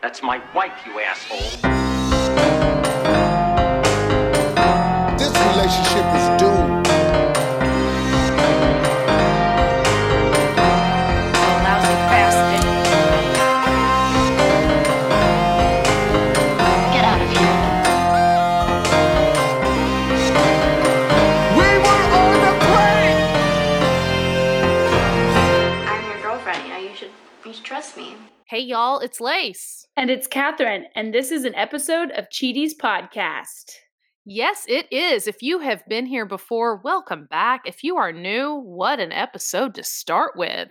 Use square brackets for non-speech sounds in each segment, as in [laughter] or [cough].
That's my wife, you asshole. This relationship is doomed. Lousy bastard. Get out of here. We were on the plane. I'm your girlfriend. You know, you should you should trust me. Hey, y'all, it's Lace. And it's Catherine, and this is an episode of Cheaties Podcast. Yes, it is. If you have been here before, welcome back. If you are new, what an episode to start with.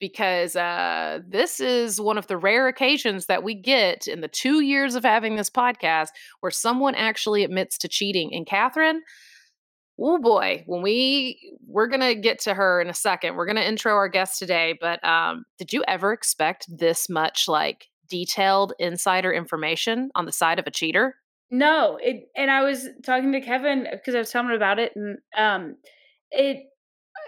Because uh, this is one of the rare occasions that we get in the two years of having this podcast where someone actually admits to cheating. And Catherine, oh boy, when we we're gonna get to her in a second. We're gonna intro our guest today. But um, did you ever expect this much like detailed insider information on the side of a cheater? No, it and I was talking to Kevin because I was telling him about it, and um, it.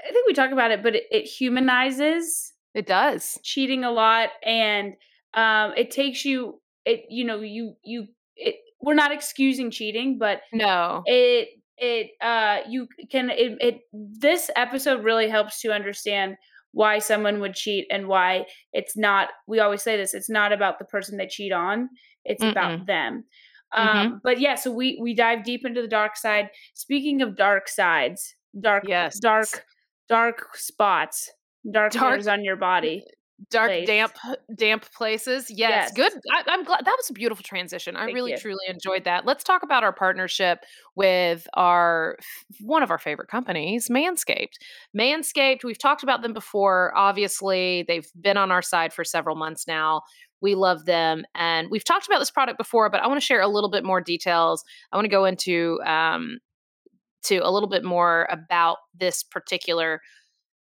I think we talk about it, but it, it humanizes It does. cheating a lot, and um, it takes you. It you know you you it. We're not excusing cheating, but No. it it uh you can it, it this episode really helps to understand why someone would cheat and why it's not we always say this it's not about the person they cheat on it's about them. Um but yeah so we we dive deep into the dark side. Speaking of dark sides dark Yes. dark dark spots dark, Dark- hairs on your body dark place. damp damp places yes, Yes. good I, i'm glad that was a beautiful transition i Thank really you. truly enjoyed that let's talk about our partnership with our one of our favorite companies manscaped manscaped we've talked about them before obviously they've been on our side for several months now we love them and we've talked about this product before but i want to share a little bit more details i want to go into um to a little bit more about this particular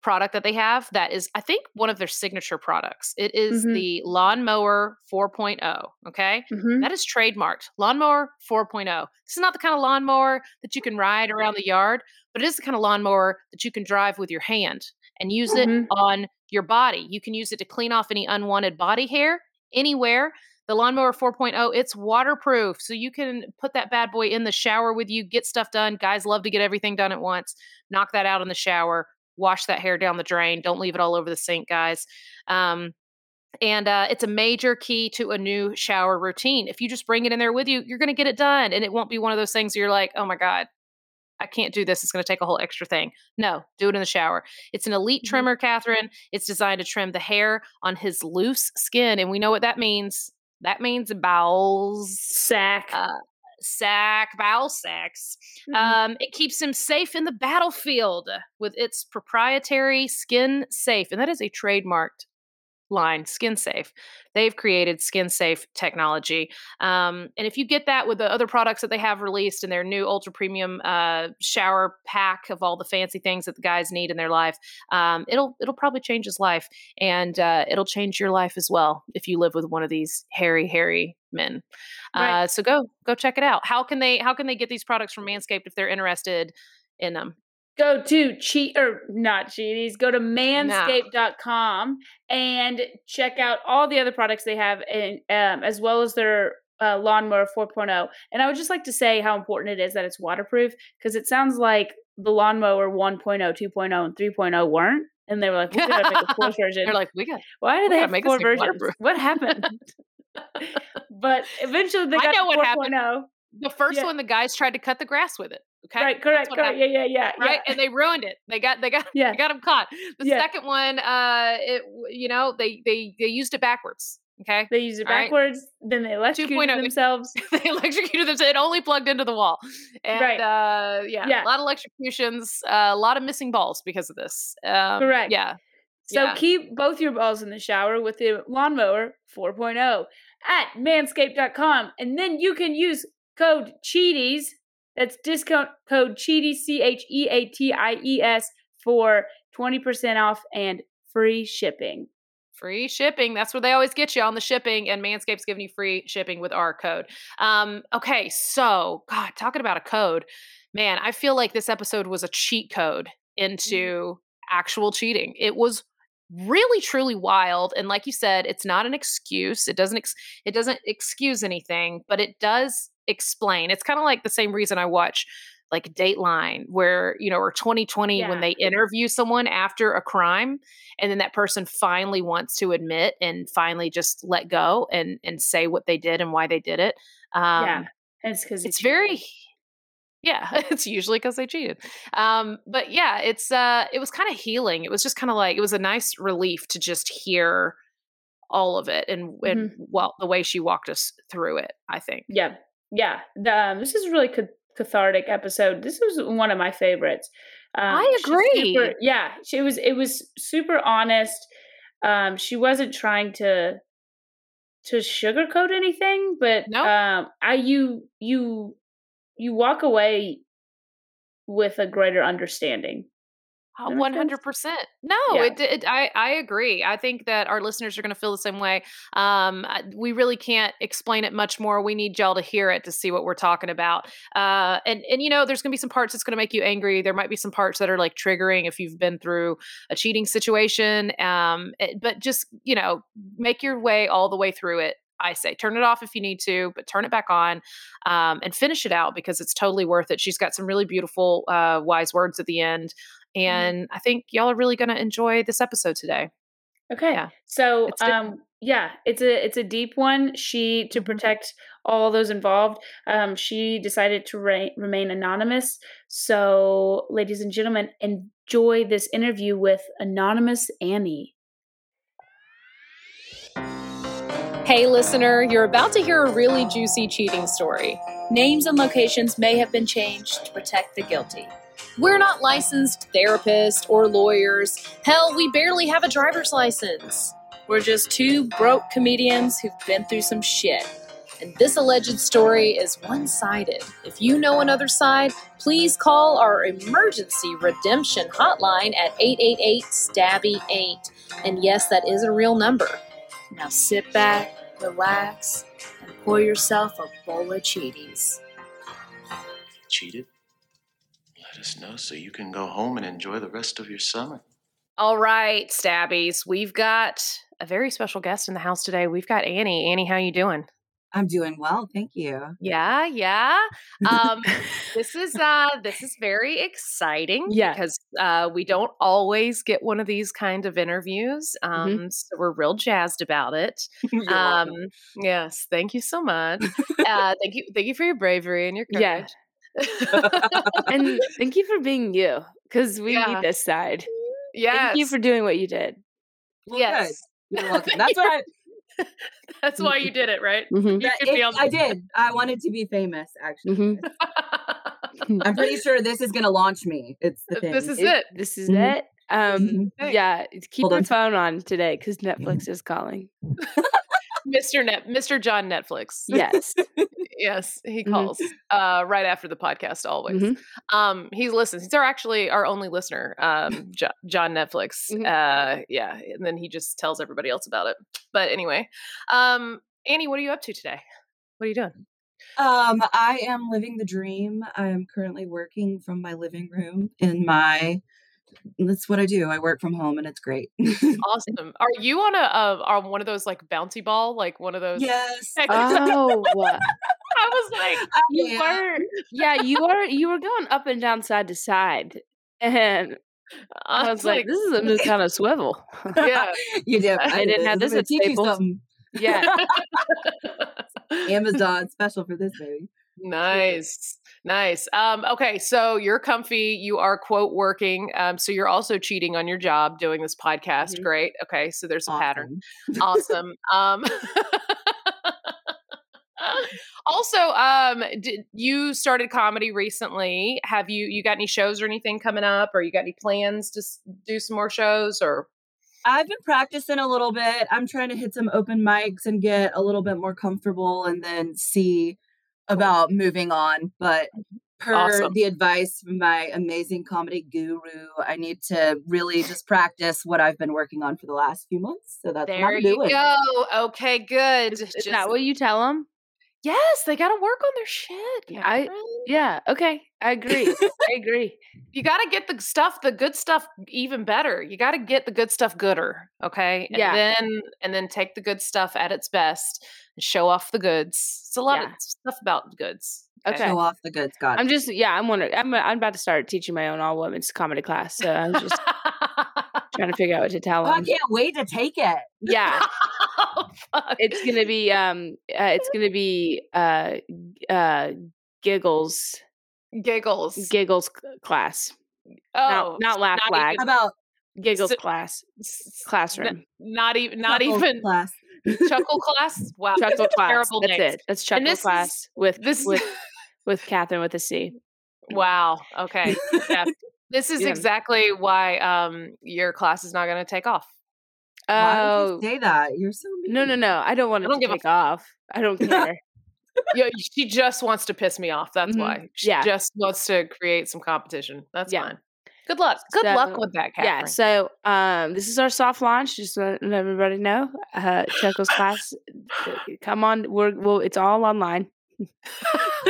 product that they have that is i think one of their signature products. It is Mhm. the lawnmower 4.0 okay? Mhm. that is trademarked lawnmower 4.0 this is not the kind of lawnmower that you can ride around the yard but it is the kind of lawnmower that you can drive with your hand and use it Mhm. on your body. You can use it to clean off any unwanted body hair anywhere. The lawnmower 4.0 it's waterproof so you can put that bad boy in the shower with you get stuff done. Guys love to get everything done at once. Knock that out in the shower wash that hair down the drain don't leave it all over the sink guys um, and uh, it's a major key to a new shower routine if you just bring it in there with you you're going to get it done and it won't be one of those things you're like oh my god I can't do this. It's going to take a whole extra thing. No, do it in the shower. It's an elite Mhm. trimmer, Catherine. It's designed to trim the hair on his loose skin. And we know what that means. That means bowels, sack uh, sack, bowel sex. Mhm. Um, it keeps him safe in the battlefield with its proprietary skin safe. And that is a trademarked line, skin safe. They've created skin safe technology. Um, and if you get that with the other products that they have released in their new ultra premium uh, shower pack of all the fancy things that the guys need in their life, um, it'll it'll probably change his life, and uh, it'll change your life as well if you live with one of these hairy, hairy men. Right. Uh, so go go check it out. How can they how can they get these products from Manscaped if they're interested in them? Go to cheat or not cheaties go to manscaped.com and check out all the other products they have and um, as well as their uh, lawnmower 4.0 and i would just like to say how important it is that it's waterproof because it sounds like the lawnmower 1.0 2.0 and 3.0 weren't and they were like we gotta make a [laughs] version They're like, we got why do they have make four versions waterproof. what happened [laughs] but eventually they I know what happened. 4.0 the first Yeah. one. The guys tried to cut the grass with it. Okay, right correct correct yeah yeah yeah right, yeah. and they ruined it. They got they got Yeah. they got him caught. The Yeah. second one, uh, it you know they they they used it backwards. Okay, They use it All right. backwards, then they electrocuted 2.0. themselves. [laughs] they electrocuted them. It only plugged into the wall, and Right. uh, yeah, Yeah. a lot of electrocutions, uh, a lot of missing balls because of this. Um, Correct. Yeah, So Yeah. keep both your balls in the shower with the lawnmower 4.0 at manscaped.com. And then you can use code CHEATIES. That's discount code CHEATIES, C H E A T I E S, for 20% off and free shipping. Free shipping. That's where they always get you on the shipping, and Manscaped's giving you free shipping with our code. Um, okay, so God, talking about a code, man, I feel like this episode was a cheat code into actual cheating. It was really truly wild and like you said it's not an excuse it doesn't ex- it doesn't excuse anything but it does explain it's kind of like the same reason i watch like dateline where you know or 2020 Yeah. when they interview someone after a crime and then that person finally wants to admit and finally just let go and and say what they did and why they did it um yeah, it's because it's very yeah [laughs] it's usually because they cheated um but yeah it's uh it was kind of healing it was just kind of like it was a nice relief to just hear all of it and and well the way she walked us through it i think Yeah, yeah. The, um, this is a really ca- cathartic episode. This was one of my favorites. Um, I agree. super- yeah, she was. It was super honest. Um, she wasn't trying to to sugarcoat anything, but No. um, I you you you walk away with a greater understanding. Uh, makes sense? 100% no Yeah. it, it i i agree. I think that our listeners are going to feel the same way. Um we really can't explain it much more. We need y'all to hear it to see what we're talking about. Uh and and you know there's going to be some parts that's going to make you angry. There might be some parts that are like triggering if you've been through a cheating situation. Um it- but just you know make your way all the way through it I say turn it off if you need to, but turn it back on um, and finish it out because it's totally worth it. She's got some really beautiful, uh, wise words at the end. And I think y'all are really going to enjoy this episode today. Okay. Yeah. So um yeah, it's a it's a deep one. She to Mhm. protect all those involved, um she decided to re- remain anonymous. So ladies and gentlemen, enjoy this interview with anonymous Annie. Hey, listener, you're about to hear a really juicy cheating story. Names and locations may have been changed to protect the guilty. We're not licensed therapists or lawyers. Hell, we barely have a driver's license. We're just two broke comedians who've been through some shit. And this alleged story is one sided. If you know another side, please call our emergency redemption hotline at 888 STABBY 8. And yes, that is a real number. Now sit back, relax, and pour yourself a bowl of Cheaties. cheated, let us know so you can go home and enjoy the rest of your summer. All right, Stabbies, we've got a very special guest in the house today. We've got Annie. Annie, how you doing? I'm doing well, thank you. Yeah, yeah. Um, [laughs] this is uh, this is very exciting. Yeah. because uh, we don't always get one of these kind of interviews. Um, so we're real jazzed about it. [laughs] Um, yes, thank you so much. [laughs] uh, thank you, thank you for your bravery and your Yeah. courage. and thank you for being you because we Yeah. need this side. Yeah, Thank you for doing what you did. Well, yes. good. You're welcome. That's what I, [laughs] That's why you did it, right? Mhm. You that- could be it- on I did. [laughs] I wanted to be famous, actually. Mhm. [laughs] I'm pretty sure this is going to launch me. It's the thing. this is It- it. This is Mhm. it. Um. Yeah, keep Hold your on. phone on today because Netflix is calling. Mr. Net, Mr. John Netflix. Yes. [laughs] yes, he Mhm. calls uh, right after the podcast. Always. Mhm. Um, he listens. He's our actually our only listener. Um, [laughs] jo- John Netflix. Mhm. Uh, yeah, and then he just tells everybody else about it. But anyway, um, Annie, what are you up to today? What are you doing? Um, I am living the dream. I am currently working from my living room in my. That's what I do. I work from home, and it's great. Awesome. Are you on a uh, on one of those like bouncy ball, like one of those? yes. [laughs] Oh. I was like, you Yeah. were. Yeah, you are. You were going up and down, side to side, and I was like, "This is a new kind of swivel." yeah. [laughs] [laughs] You do. I didn't have this gonna at teach Staples. something. yeah. Amazon special for this baby. Nice. Nice. Um, okay, so you're comfy, you are quote working. Um, so you're also cheating on your job doing this podcast. Mhm. Great. Okay, so there's a pattern. Awesome. Awesome. [laughs] Um also, um, did you started comedy recently? Have you you got any shows or anything coming up, or you got any plans to s- do some more shows? Or I've been practicing a little bit. I'm trying to hit some open mics and get a little bit more comfortable and then see about moving on. But per Awesome. the advice from my amazing comedy guru, I need to really just practice what I've been working on for the last few months. So that's what there I'm you doing. go. Okay, good. Is Just- that what you tell them? Yes, they got to work on their shit. I yeah. Okay, I agree. I [laughs] agree. you got to get the stuff, the good stuff, even better. You got to get the good stuff gooder, okay? And Yeah. then and then take the good stuff at its best and show off the goods. It's a lot Yeah. of stuff about goods. Okay. Show off the goods, God. I'm just yeah. I'm wondering. I'm I'm about to start teaching my own all women's comedy class. So I'm just [laughs] trying to figure out what to tell Oh, I can't wait to take it. Yeah, [laughs] fuck. it's gonna be um. Uh, it's gonna be uh uh giggles giggles. giggles class. oh, not not laugh not lag. About Giggles so- class classroom. n- not even not chuckle even class. chuckle [laughs] class. Wow, Chuckle class. terrible That's names. it. That's chuckle this is- class with This with [laughs] with Catherine with a C. Wow. Okay. Yeah. This is Yeah. exactly why um your class is not going to take off. Why Oh would you say that? You're so mean. no no no! I don't want I don't to give a take off. I don't [laughs] care. Yeah, she just wants to piss me off. That's Mhm. why. She Yeah. just wants to create some competition. That's Yeah. fine. Good luck. Good luck with that, Catherine. Yeah, so um, this is our soft launch. Just to let everybody know, uh, Chuckles class, [laughs] come on, we're well, it's all online,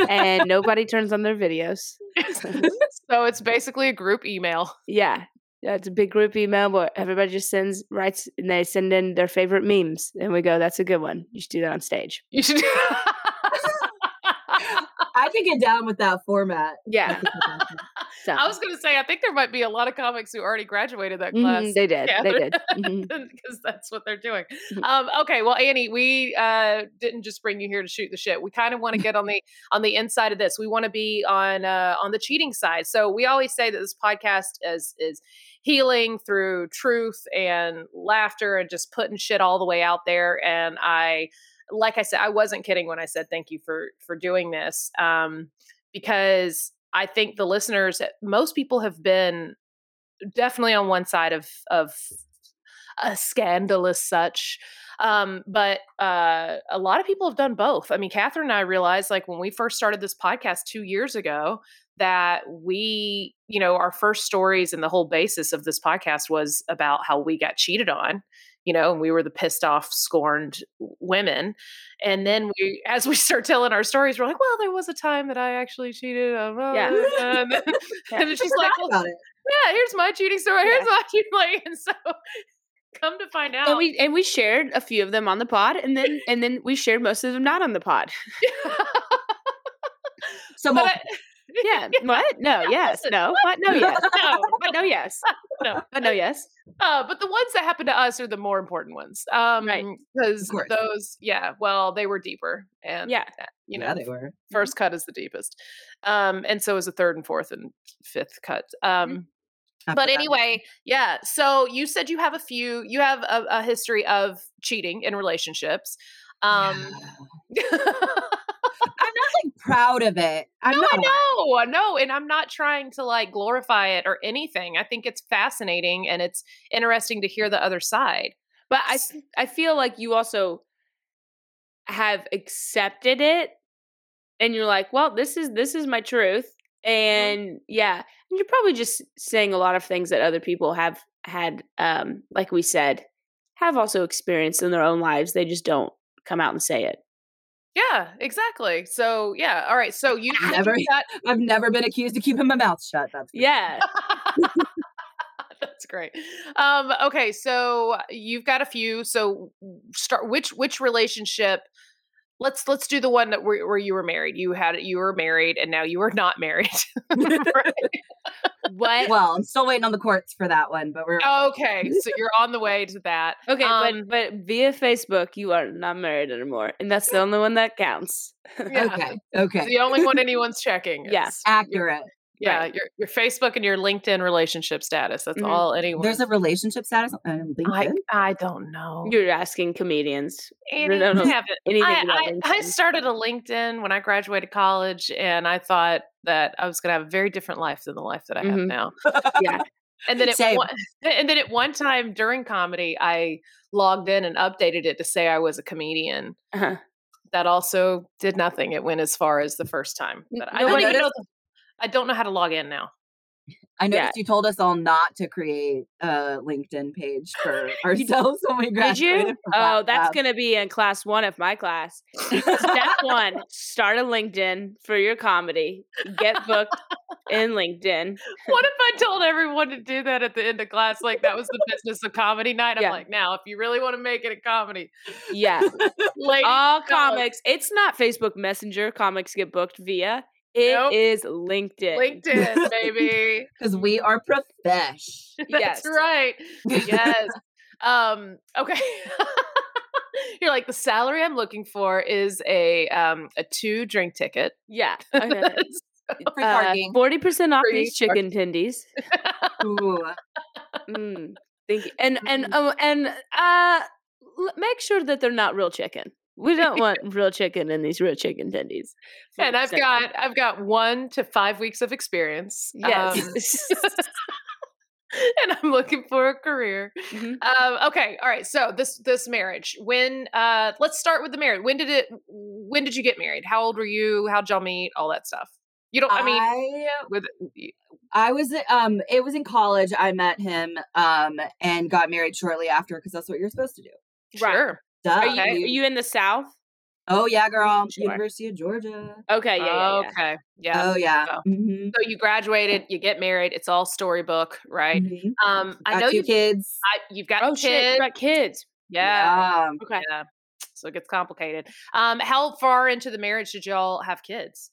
and nobody turns on their videos. [laughs] so it's basically a group email. Yeah, yeah, it's a big group email where everybody just sends writes and they send in their favorite memes, and we go, "That's a good one. You should do that on stage." You should. [laughs] I can get down with that format. Yeah, so I was going to say, I think there might be a lot of comics who already graduated that mhm, class. they did, they Catherine. did. Because [laughs] that's what they're doing. Mhm. Um, okay, well, Annie, we uh, didn't just bring you here to shoot the shit. We kind of want to get on the on the inside of this. We want to be on uh, on the cheating side. So we always say that this podcast is is healing through truth and laughter and just putting shit all the way out there. And I, like I said, I wasn't kidding when I said thank you for for doing this um, because I think the listeners, most people have been definitely on one side of of a scandalous such um but uh a lot of people have done both i mean catherine and i realized like when we first started this podcast two years ago that we you know our first stories and the whole basis of this podcast was about how we got cheated on you know and we were the pissed off scorned women and then we as we [laughs] start telling our stories we're like well there was a time that i actually cheated on [laughs] [laughs] Yeah. and then, and then she's like well, about it. yeah, here's my cheating story. Here's Yeah. my cheating like, and so come to find out. And we and we shared a few of them on the pod, and then and then we shared most of them not on the pod. So but I- [laughs] Yeah. What? No. [laughs] Yes. No. What? No. Yes. [laughs] no, But no. Yes. no. But no. Yes. Uh, but the ones that happened to us are the more important ones. Um, Right. Because those, yeah, well, they were deeper, and Yeah. you know, yeah, they were. first cut is the deepest, um, and so is the third and fourth and fifth cut. Um, After but that. anyway, yeah. So you said you have a few, you have a, a history of cheating in relationships. Um, I'm not like proud of it. I'm no, not. I know, I know, and I'm not trying to like glorify it or anything. I think it's fascinating and it's interesting to hear the other side. But I, I feel like you also have accepted it, and you're like, well, this is this is my truth, and yeah, and you're probably just saying a lot of things that other people have had, um, like we said, have also experienced in their own lives. They just don't come out and say it. Yeah, exactly. So yeah, all right. So you said Never- got I've never been accused of keeping my mouth shut. That's Yeah. [laughs] That's great. Um, okay, so you've got a few. So start which which relationship? Let's let's do the one that where, where you were married. You had you were married, and now you are not married. [laughs] Right? What? Well, I'm still waiting on the courts for that one, but we're okay, so you're on the way to that. Okay, Um, but but via Facebook, you are not married anymore, and that's the only one that counts. yeah, okay. Okay. the only one anyone's checking. Yeah. Accurate. Yeah, Right. your your Facebook and your LinkedIn relationship status. That's Mhm. all anyone. There's a relationship status on I LinkedIn. I don't know. You're asking comedians. Annie, don't know I I, I, I started a LinkedIn when I graduated college, and I thought that I was going to have a very different life than the life that I have Mhm. now. Yeah. [laughs] And then, at one, [laughs] and then at one time during comedy, I logged in and updated it to say I was a comedian. Uh-huh. That also did nothing. It went as far as the first time. But I don't one even know. The, I don't know how to log in now. I Yeah. noticed you told us all not to create a LinkedIn page for [laughs] ourselves when we Did graduated. you? Oh, that's going to be in class one of my class. Step one [laughs] start a LinkedIn for your comedy. Get booked in LinkedIn. [laughs] What if I told everyone to do that at the end of class? Like that was the business of comedy night. I'm Yeah. like, now if you really want to make it a comedy, Yeah. All comics. It's not Facebook Messenger. Comics get booked via. It Nope. is LinkedIn. LinkedIn, [laughs] baby. because we are profesh. [laughs] That's right. Yes. [laughs] um, okay. You're like the salary I'm looking for is a um a two drink ticket. Yeah. Free parking. Forty percent off Free these chicken tendies. Ooh. Mm, thank you. And and oh, and uh, l- make sure that they're not real chicken. We [laughs] don't want real chicken in these real chicken tendies. and I've 40% got. I've got one to five weeks of experience. yes. Um, [laughs] [laughs] and I'm looking for a career. Mhm. Um, okay, all right. So this this marriage. When uh, let's start with the marriage. When did it? When did you get married? How old were you? How'd y'all meet? All that stuff. You don't. I mean, I, with I was um it was in college I met him um and got married shortly after because that's what you're supposed to do. Right. sure. Duh. Are you, are you in the South? Oh yeah, girl. Sure. University of Georgia. Okay. Yeah. Yeah. yeah. okay. Yeah. Oh yeah. Oh. Mhm. So you graduated. You get married. It's all storybook, right? Mhm. Um, I Got know two you. kids. I, you've got Oh kids. shit! You got kids. Yeah. Yeah. Okay. Yeah. So it gets complicated. Um, how far into the marriage did y'all have kids?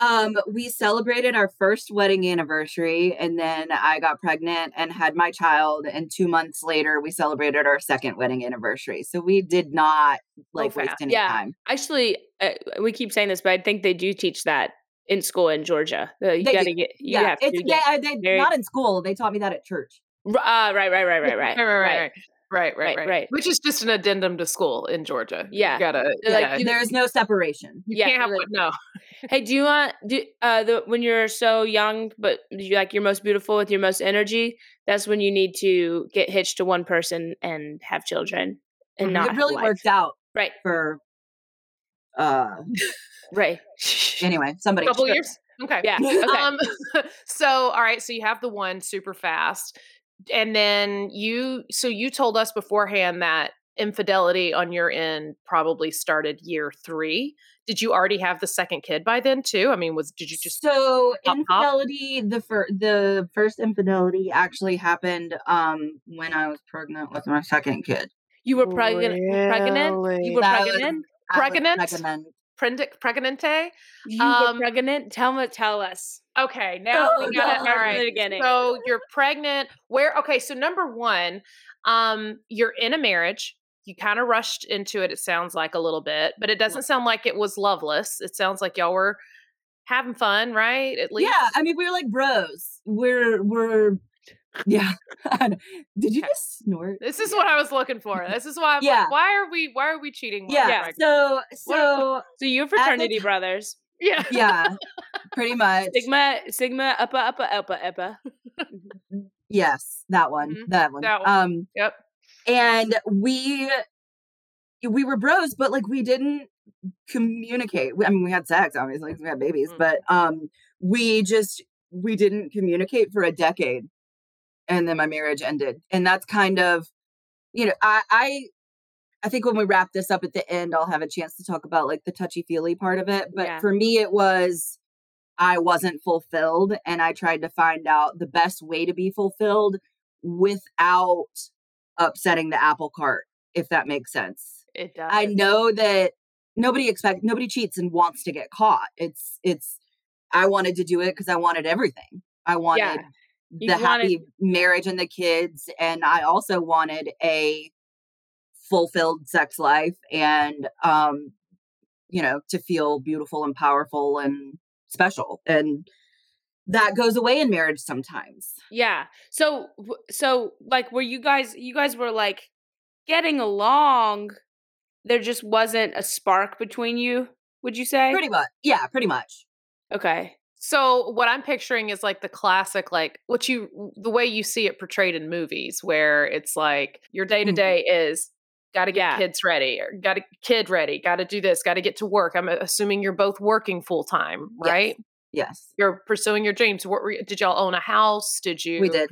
Um, we celebrated our first wedding anniversary, and then I got pregnant and had my child. And two months later, we celebrated our second wedding anniversary. So we did not like waste fast. any Yeah. time. Actually, uh, we keep saying this, but I think they do teach that in school in Georgia. Uh, you They gotta get. You yeah, have to it's they, I- they, not in school. They taught me that at church. Uh, right. Right. Right. Right. Right. [laughs] right, right, right, right, right, Right, right, right. Which is just an addendum to school in Georgia. Yeah. you gotta. Like, yeah, There is no separation. you yeah, can't have one. No, Hey, do you want do uh the when you're so young, but you like you're most beautiful with your most energy? That's when you need to get hitched to one person and have children and Mhm. not it really a worked out Right. for uh Right. [laughs] anyway somebody couple years. Okay. Yeah. [laughs] Okay. Um. [laughs] So, all right. So you have the one super fast, and then you. So you told us beforehand that infidelity on your end probably started year three. Did you already have the second kid by then too? I mean, was did you just? so Hop, hop? infidelity the first the first infidelity actually happened um when i was pregnant with my second kid you were pregnant. Pregnant. You were That pregnant. Was Pregnant? pregnant. Predic- pregnante. You Um, pregnant. Tell me. Tell us. Okay, now Oh, we got it. no. All From the beginning. So you're pregnant. Where? Okay. So number one, um, you're in a marriage. You kind of rushed into it. It sounds like a little bit, but it doesn't sound like it was loveless. It sounds like y'all were having fun, right? At least. yeah i mean we were like bros we're we're yeah [laughs] did you just snort This is what I was looking for. [laughs] This is why. I'm Yeah. Like, why are we? Why are we cheating? yeah, we're so so So you're the fraternity brothers. yeah. yeah pretty much Sigma. Sigma. Uppa. Uppa. Uppa. Uppa. yes that one Mhm. that one That one. um Yep. and we we were bros but like we didn't communicate i mean we had sex obviously, we had babies Mm. but um we just we didn't communicate for a decade and then my marriage ended and that's kind of you know i i i think when we wrap this up at the end i'll have a chance to talk about like the touchy feely part of it but Yeah. for me it was i wasn't fulfilled and i tried to find out the best way to be fulfilled without upsetting the apple cart if that makes sense It does. I know that nobody expect nobody cheats and wants to get caught. It's it's I wanted to do it because I wanted everything. I wanted Yeah. The wanted- happy marriage and the kids, and I also wanted a fulfilled sex life and um you know to feel beautiful and powerful and special and that goes away in marriage sometimes Yeah. So so like were you guys you guys were like getting along there just wasn't a spark between you, would you say? pretty much yeah pretty much Okay. So what I'm picturing is like the classic, like what you, the way you see it portrayed in movies, where it's like your day to mm-hmm. day is got to get Yeah. kids ready, or got to kid ready, got to do this, got to get to work. I'm assuming you're both working full time, right? Yes. You're pursuing your dreams. What were did y'all own a house? Did you? We did.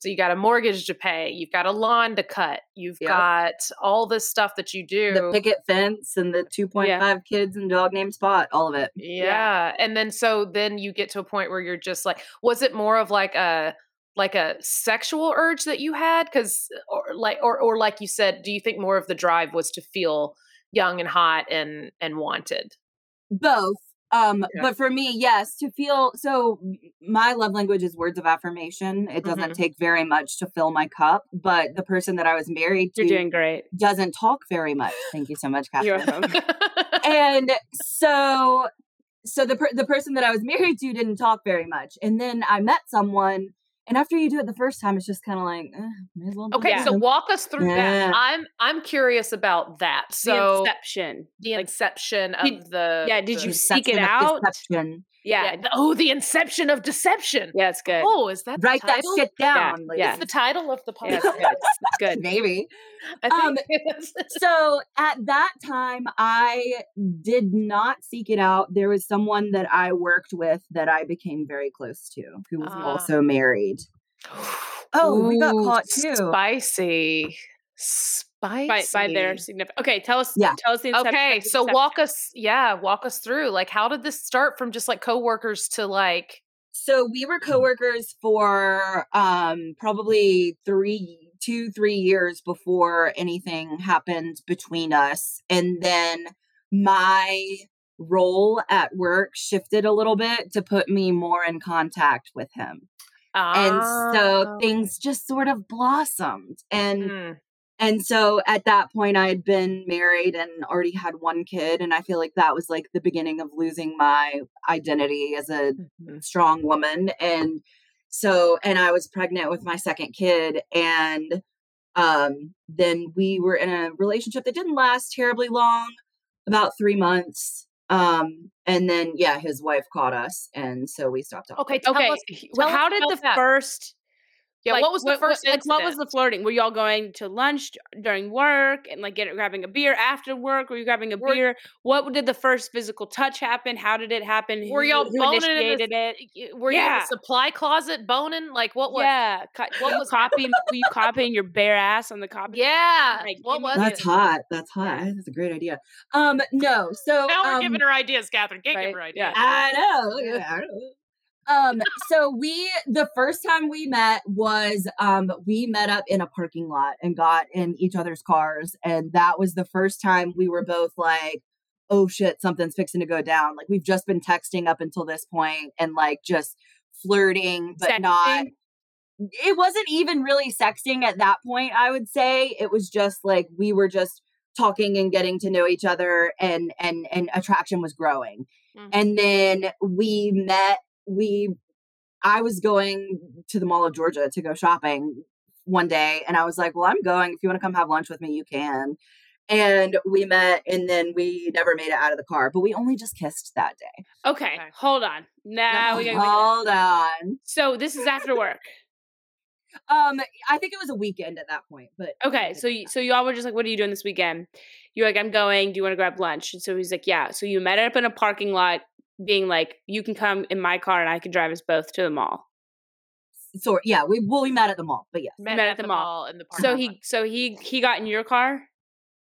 So you got a mortgage to pay. You've got a lawn to cut. You've Yep. got all this stuff that you do. The picket fence and the 2.5 kids and dog named Spot, all of it. Yeah. And then so then you get to a point where you're just like was it more of like a like a sexual urge that you had cuz or like or or like you said do you think more of the drive was to feel young and hot and and wanted? Both. Um, Okay. but for me, yes, to feel so my love language is words of affirmation. It doesn't Mhm. take very much to fill my cup, but the person that I was married to You're doing great. doesn't talk very much. Thank you so much, Catherine. and [laughs] so so the per- the person that I was married to didn't talk very much. And then I met someone and after you do it the first time it's just kind of like, eh, may as well do it Okay, so walk us through Yeah. that. I'm I'm curious about that. the So inception. the inception of Did- the yeah, did the- you seek it out? deception. Yeah. yeah, oh, the inception of deception. Yeah, it's good. Oh, is that the Write that title? shit down. like, yeah. It's the title of the Yeah, it's podcast. good. It's good. [laughs] Maybe. [laughs] I Um, think it's- so at that time i did not seek it out there was someone that i worked with that i became very close to who was Ah. also married [sighs] oh we got caught too Spicy. Spicy. By, by their significant. Okay, tell us. Yeah. Tell us the inception. Okay, of so inception. walk us, yeah, walk us through. Like, how did this start from just like coworkers to like, so we were coworkers for um probably three two three years before anything happened between us and then my role at work shifted a little bit to put me more in contact with him and so Ah. things just sort of blossomed and Mm, and so at that point i had been married and already had one kid and i feel like that was like the beginning of losing my identity as a mhm. strong woman and so and i was pregnant with my second kid and um then we were in a relationship that didn't last terribly long about three months um and then yeah his wife caught us and so we stopped talking Okay, tell Okay. us- h- tell how did the that. first? Yeah, like, what was the first like, what was the flirting? Were y'all going to lunch during work and like get grabbing a beer after work? Were you grabbing a Were- beer? What did the first physical touch happen? How did it happen? Were y'all who boning in the- it? Y- Were you in the supply closet boning? Like, what was? yeah, co- what was [laughs] copying? were you copying your bare ass on the copy? Yeah. Like, what was that's it? hot that's hot that's a great idea um no so Now we're um, giving her ideas, Catherine. Can't give her ideas. yeah. I know. Look at that. Um, so we the first time we met was um we met up in a parking lot and got in each other's cars, and that was the first time we were both like, oh shit, something's fixing to go down. Like we've just been texting up until this point and like just flirting, but not it wasn't even really sexting at that point, I would say. It was just like we were just talking and getting to know each other and and and attraction was growing. Mhm. And then we met we I was going to the Mall of Georgia to go shopping one day and I was like, "Well, I'm going. If you want to come have lunch with me, you can." And we met and then we never made it out of the car, but we only just kissed that day. Okay, Okay. hold on. Now we gotta. Hold on. So this is after work. Um I think it was a weekend at that point, but Okay, so y- so y'all were just like, "What are you doing this weekend?" You're like, "I'm going. Do you want to grab lunch?" And so he's like, "Yeah." So you met up in a parking lot, being like, "You can come in my car, and I can drive us both to the mall." so yeah, we well we met at the mall, but yes. Met, Met at at the the mall. mall in the park. So he so he he got in your car,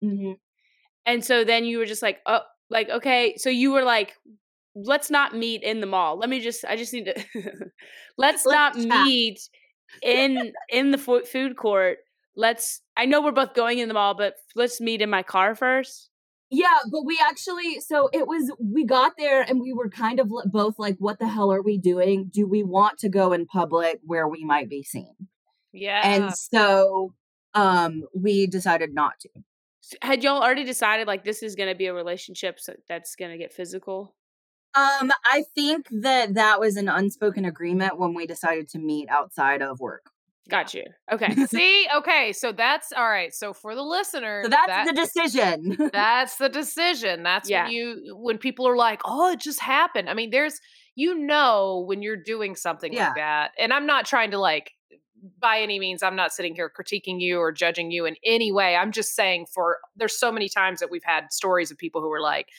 Mhm. and so then you were just like, "Oh, like okay." So you were like, "Let's not meet in the mall. Let me just. I just need to. [laughs] let's, Let's not chat." meet in in the fo- food court. Let's. I know we're both going in the mall, but let's meet in my car first. Yeah, but we actually so it was we got there and we were kind of both like what the hell are we doing? Do we want to go in public where we might be seen? yeah. And so um we decided not to. Had y'all already decided like this is gonna be a relationship so that's gonna get physical? Um I think that that was an unspoken agreement when we decided to meet outside of work. Got you. Okay. [laughs] See, okay, so that's all right. So for the listener, So that's that- the decision. [laughs] that's the decision. That's Yeah. when you when people are like, "Oh, it just happened." I mean, there's you know when you're doing something Yeah. like that. And I'm not trying to like by any means I'm not sitting here critiquing you or judging you in any way. I'm just saying for there's so many times that we've had stories of people who were like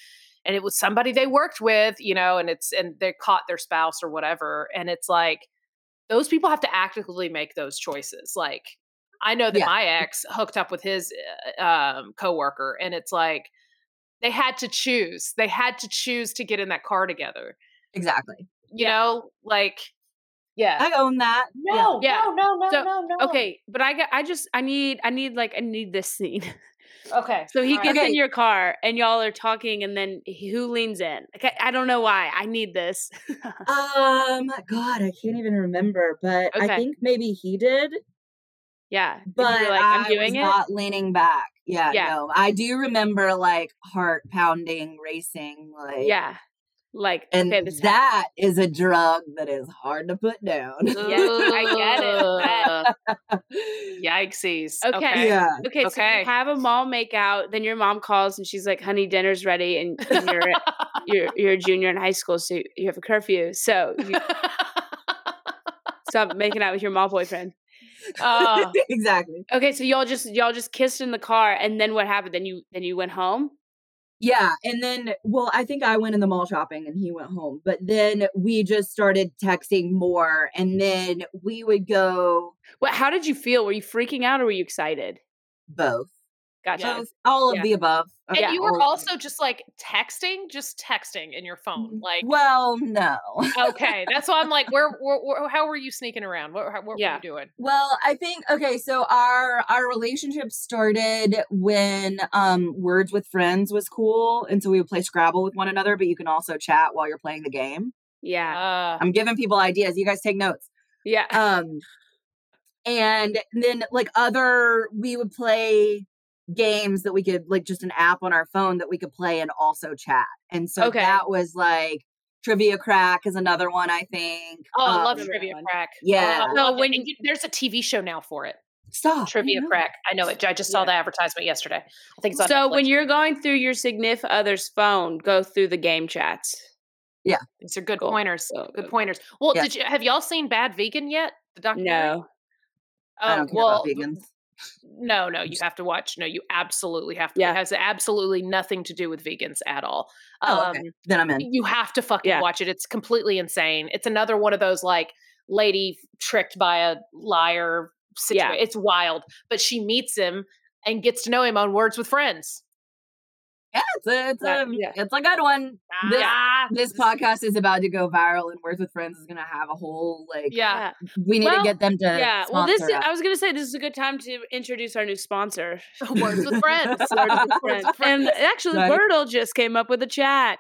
and it was somebody they worked with, you know, and it's and they caught their spouse or whatever, and it's like those people have to actively make those choices. Like I know that Yeah. my ex hooked up with his uh, um, coworker, and it's like they had to choose. They had to choose to get in that car together. Exactly. You know, like yeah. I own that. no, Yeah. no, no, no, So, no, no. Okay, but I got I just I need I need like I need this scene. [laughs] okay. So he All gets Okay. in your car and y'all are talking and then who leans in? Okay, I don't know why. I need this. [laughs] Um, God, I can't even remember, but Okay. I think maybe he did. yeah. and you But like, I I'm doing was it. not leaning back. Yeah, Yeah. no, I do remember like heart pounding, racing, like yeah. Like and okay, this that is a drug that is hard to put down. Yeah, I get it. [laughs] Yikesies. Okay. yeah, Okay, so Okay. you have a mall makeout, then your mom calls and she's like, "Honey, dinner's ready," and, and you're you're you're a junior in high school, so you have a curfew. So you stop making out with your mall boyfriend. Oh, [laughs] exactly. Okay, so y'all just y'all just kissed in the car, and then what happened? Then you then you went home. Yeah, and then well, I think I went in the mall shopping and he went home. But then we just started texting more and then we would go What? How did you feel? Were you freaking out or were you excited? both. Gotcha. Both all of Yeah. the above. and you were also just like texting, just texting in your phone. Like, Well, no. okay, that's why I'm like, [laughs] where, where, where how were you sneaking around? What, how- what Yeah. were you doing? Well, I think okay, so our our relationship started when um Words with Friends was cool, and so we would play Scrabble with one another, but you can also chat while you're playing the game. yeah, Uh, I'm giving people ideas. You guys take notes. yeah. Um and then like other we would play games that we could like just an app on our phone that we could play and also chat. And so Okay. that was like Trivia Crack is another one I think. oh, I love Um, Trivia one. Crack. Yeah. Oh, I So when- you- there's a TV show now for it. Stop. Trivia know. Crack. I know it. I just saw Yeah. the advertisement yesterday. I think it's on So when you're going through your significant other's phone, go through the game chats. Yeah, these are good Cool. pointers. Cool, Good cool. pointers. Well, Yeah. did you have y'all seen Bad Vegan yet? The documentary? No. I Oh, don't care well, about vegans. No, no, you have to watch. No, you absolutely have to. Yeah. It has absolutely nothing to do with vegans at all. Oh, okay. Um, Then I'm in. you have to fucking Yeah. watch it. It's completely insane. It's another one of those like lady tricked by a liar situation. Yeah. It's wild. But she meets him and gets to know him on Words with Friends. Yeah, it's a, it's, Yeah, a, yeah. it's a good one. This, Ah, this podcast is about to go viral, and Words with Friends is going to have a whole like. yeah. we need Well, to get them to. yeah. Well, this is. I was gonna say this is a good time to introduce our new sponsor. [laughs] [laughs] Words with Friends. Words with Friends. and actually, Right. Wordle just came up with a chat.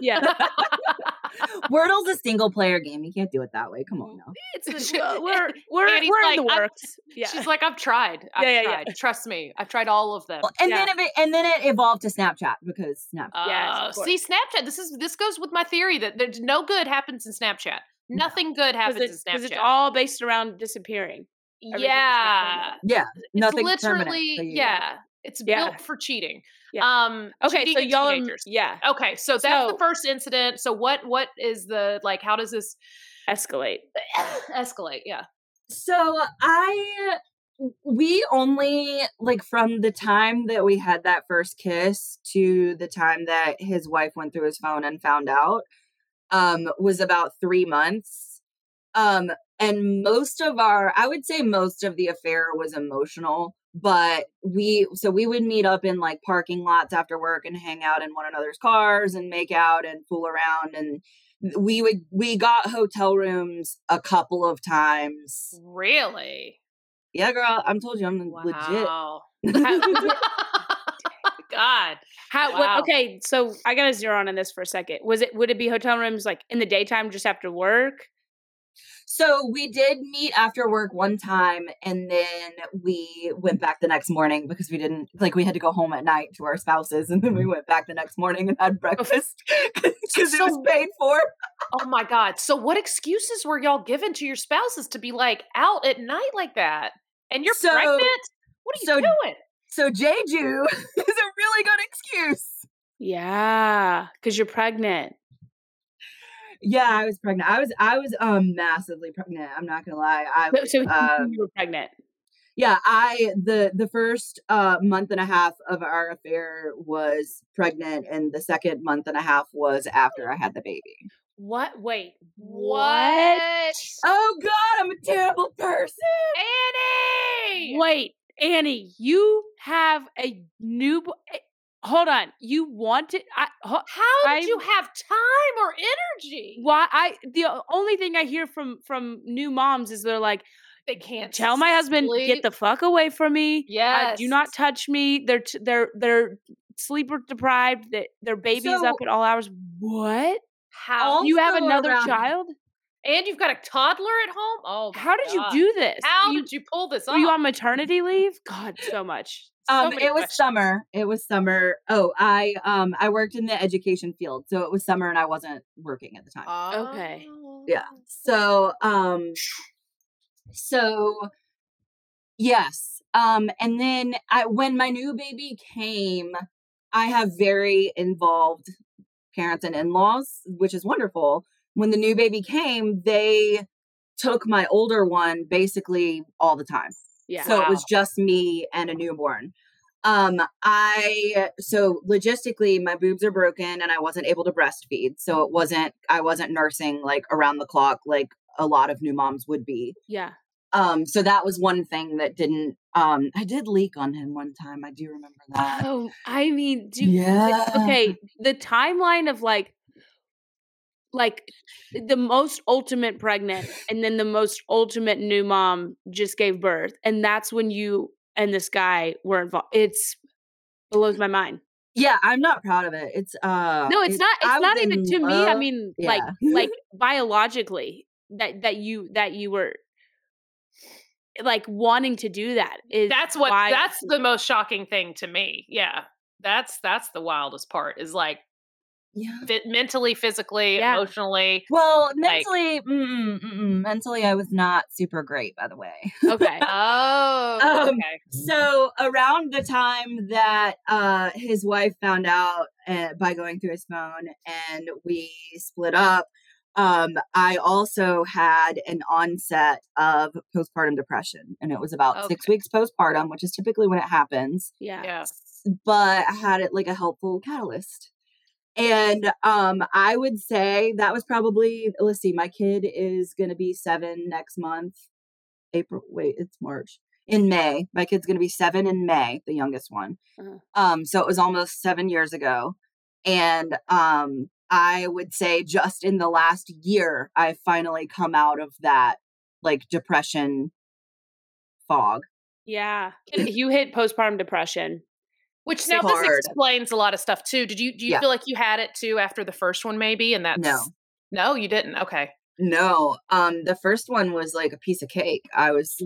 Yeah, [laughs] Wordle's a single player game. You can't do it that way. Come on now. it's [laughs] well, we're [laughs] we're Annie's we're in the works. Yeah, She's like, I've tried. I've Yeah, yeah, yeah. Trust me. I've tried all of them. Well, and Yeah. then it, and then it evolved to Snapchat because Snapchat. Yes, Uh, of see, Snapchat. This is this goes with my theory that there's no good happens in Snapchat. Nothing good happens because in it's, all based around disappearing. everything's yeah, yeah, it's literally. So you- yeah. It's Yeah. built for cheating. Yeah. Um. Okay, so y'all, are, teenagers. yeah, Okay, so that's So- the first incident. So what? What is the like? How does this escalate. [coughs] escalate? Yeah. So I we only like from the time that we had that first kiss to the time that his wife went through his phone and found out um was about 3 months. Um and most of our I would say most of the affair was emotional, but we so we would meet up in like parking lots after work and hang out in one another's cars and make out and fool around and we would we got hotel rooms a couple of times Really? yeah, girl, I'm told you I'm legit. Wow. [laughs] [laughs] [laughs] God. How? Wow. What, okay, so I gotta zero on in this for a second. Was it? Would it be hotel rooms like in the daytime, just after work? So we did meet after work one time, and then we went back the next morning because we didn't like we had to go home at night to our spouses, and then we mm-hmm. went back the next morning and had breakfast [laughs] because it was paid for. Oh my God. So what excuses were y'all given to your spouses to be like out at night like that? And you're So- pregnant? What are you so- doing? So Jeju [laughs] is a really good excuse. Yeah, because you're pregnant. Yeah, I was pregnant. I was I was um massively pregnant. I'm not gonna lie. I So, was, so um, you were pregnant. yeah, I the the first uh month and a half of our affair was pregnant, and the second month and a half was after I had the baby. What? Wait. What? Oh God, I'm a terrible person. Annie! Wait, Annie, you have a new. Hold on. You wanted. I, ho- How did I'm- you have time or energy? why? I the only thing I hear from from new moms is they're like, They can't tell my husband get the fuck away from me. Uh, Yes. do not touch me. They're t- they're they're sleeper deprived. That their baby's up So- at all hours. What? How? you have another around- child? and you've got a toddler at home? Oh, How did God. you do this? How you, did you pull this were you on maternity leave? God, so much. So Um, many it was questions. summer. It was summer. Oh, I um I worked in the education field, so it was summer, and I wasn't working at the time. Okay. yeah so um so yes um and then i when my new baby came i have very involved parents and in-laws which is wonderful when the new baby came they took my older one basically all the time Yeah. so it was just me and a newborn. Um i so logistically my boobs are broken and i wasn't able to breastfeed. So it wasn't i wasn't nursing like around the clock like a lot of new moms would be. Yeah. um so that was one thing that didn't um i did leak on him one time i do remember that. Oh, I mean, do yeah. okay, the timeline of like like the most ultimate pregnant and then the most ultimate new mom just gave birth and that's when you and this guy were involved. It's blows my mind. yeah i'm not proud of it it's uh No, it's it- not. I It's not even in to me. I mean, like, Yeah. like [laughs] biologically, that that you that you were like wanting to do that is That's what. why- That's the most shocking thing to me. Yeah, that's that's the wildest part. Is like yeah fit, mentally, physically, Yeah. emotionally. well Like- mentally mm-mm, mm-mm. mentally i was not super great by the way okay. [laughs] Oh, Um, okay. So around the time that uh, his wife found out uh, by going through his phone and we split up, um, I also had an onset of postpartum depression, and it was about six weeks postpartum, which is typically when it happens. Yeah. Yeah. But I had it like a helpful catalyst. And um, I would say that was probably, let's see, my kid is going to be seven next month. April, wait, it's March. In May. My kid's going to be seven in May, the youngest one. Uh-huh. Um, so it was almost seven years ago. And um, I would say just in the last year, I've finally come out of that like depression fog. Yeah. [laughs] You hit postpartum depression. Which now this explains a lot of stuff too. Did you do you Yeah. feel like you had it too after the first one maybe? And that's No. no, you didn't. Okay. No, um, the first one was like a piece of cake. I was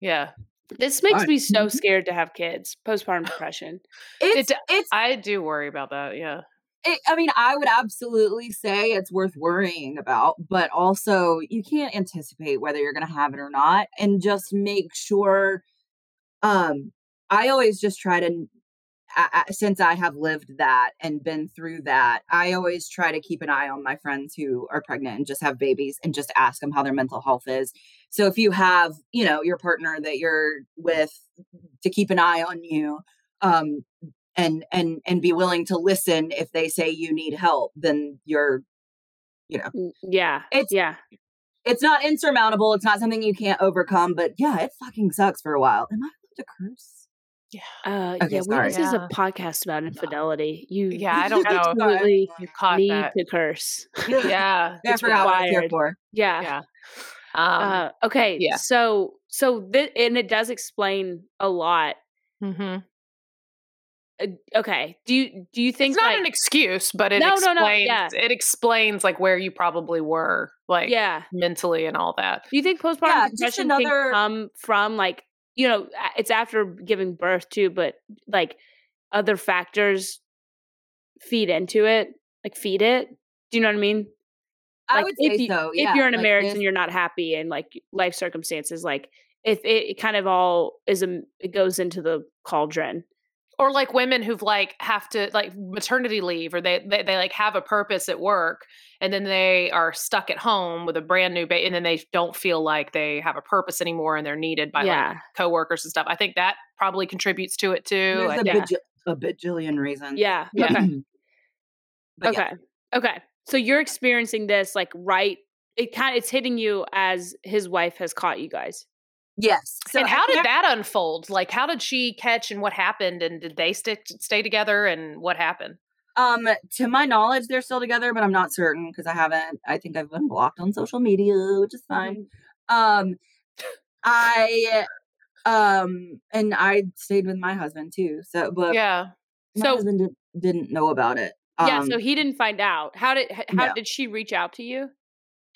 Yeah. This makes Fine. me so scared to have kids. Postpartum [laughs] depression. it's It- it's I do worry about that. Yeah. it, I mean, I would absolutely say it's worth worrying about, but also you can't anticipate whether you're going to have it or not, and just make sure. Um, I always just try to, I, I, since I have lived that and been through that, I always try to keep an eye on my friends who are pregnant and just have babies, and just ask them how their mental health is. So if you have, you know, your partner that you're with, to keep an eye on you, um, and and and be willing to listen if they say you need help then you're you know Yeah. It's- yeah. it's not insurmountable it's not something you can't overcome but yeah it fucking sucks for a while am i allowed to curse Uh, Okay, yeah, sorry. this is a podcast about infidelity. You, Yeah, I don't know. [laughs] absolutely You caught need that. to curse. [laughs] Yeah. i It's forgot what I was here required. for Yeah. Yeah. Um uh, okay. yeah. So, so this, and it does explain a lot. mhm. Uh, okay. Do you do you think it's not like an excuse, but it No, no, explains no, yeah. it explains like where you probably were, like yeah? mentally and all that. Do you think postpartum Yeah, depression another- can come from like you know it's after giving birth too, but like other factors feed into it, like feed it. Do you know what I mean? i Like, would if say you, so If yeah you're in a like marriage this- and you're not happy and like life circumstances, like if it, it kind of all is a it goes into the cauldron. Or like women who've like have to like maternity leave or they, they they like have a purpose at work and then they are stuck at home with a brand new baby and then they don't feel like they have a purpose anymore and they're needed by Yeah. like coworkers and stuff i think that probably contributes to it too There's I a, think- baj- a bajillion reasons. Yeah. Yeah. [clears throat] Okay. But yeah. okay. Okay. So you're experiencing this like right. It kind of it's hitting you as his wife has caught you guys. Yes. So and how did that unfold like how did she catch and what happened and did they stick stay together and what happened Um, to my knowledge, they're still together, but I'm not certain because I haven't. I think I've been blocked on social media, which is fine. Um, I, um, and I stayed with my husband too. So, but yeah my So- husband did, didn't know about it. yeah. Um, So he didn't find out. How did how no. did she reach out to you?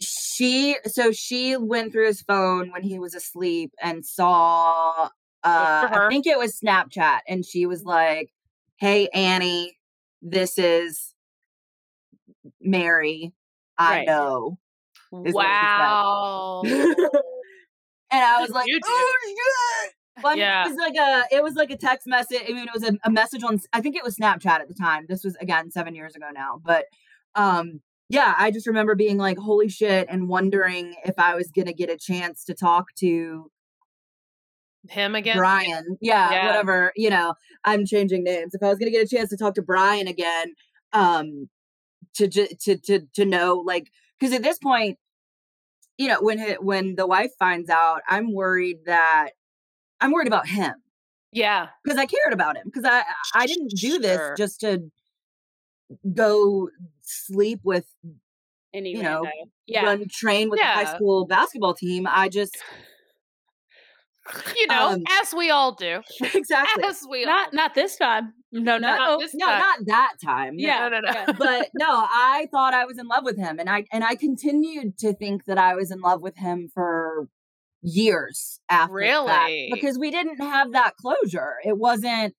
She so she went through his phone when he was asleep and saw uh. I think it was Snapchat and she was like, "Hey Annie, this is Mary. I Right. know." is what she said. [laughs] wow and I was like, "Oh shit." But Yeah. it was like a it was like a text message. I mean, it was a, a message on I think it was Snapchat at the time. This was again 7 years ago now, but um yeah, I just remember being like, holy shit, and wondering if I was gonna get a chance to talk to him again Brian. Yeah, Yeah. whatever. You know, I'm changing names. If I was gonna get a chance to talk to Brian again, um, to to to to know, like, because at this point, you know, when hi- when the wife finds out, I'm worried that I'm worried about him yeah because I cared about him because I I didn't do this just to go sleep with Any You know, yeah. run train with the high school basketball team. I just you know Um, as we all do [laughs] exactly as we all Not not this time. No, no. Not this no time. not that time. Yeah. no no no but no, I thought I was in love with him, and I and I continued to think that I was in love with him for years after that, because we didn't have that closure. It wasn't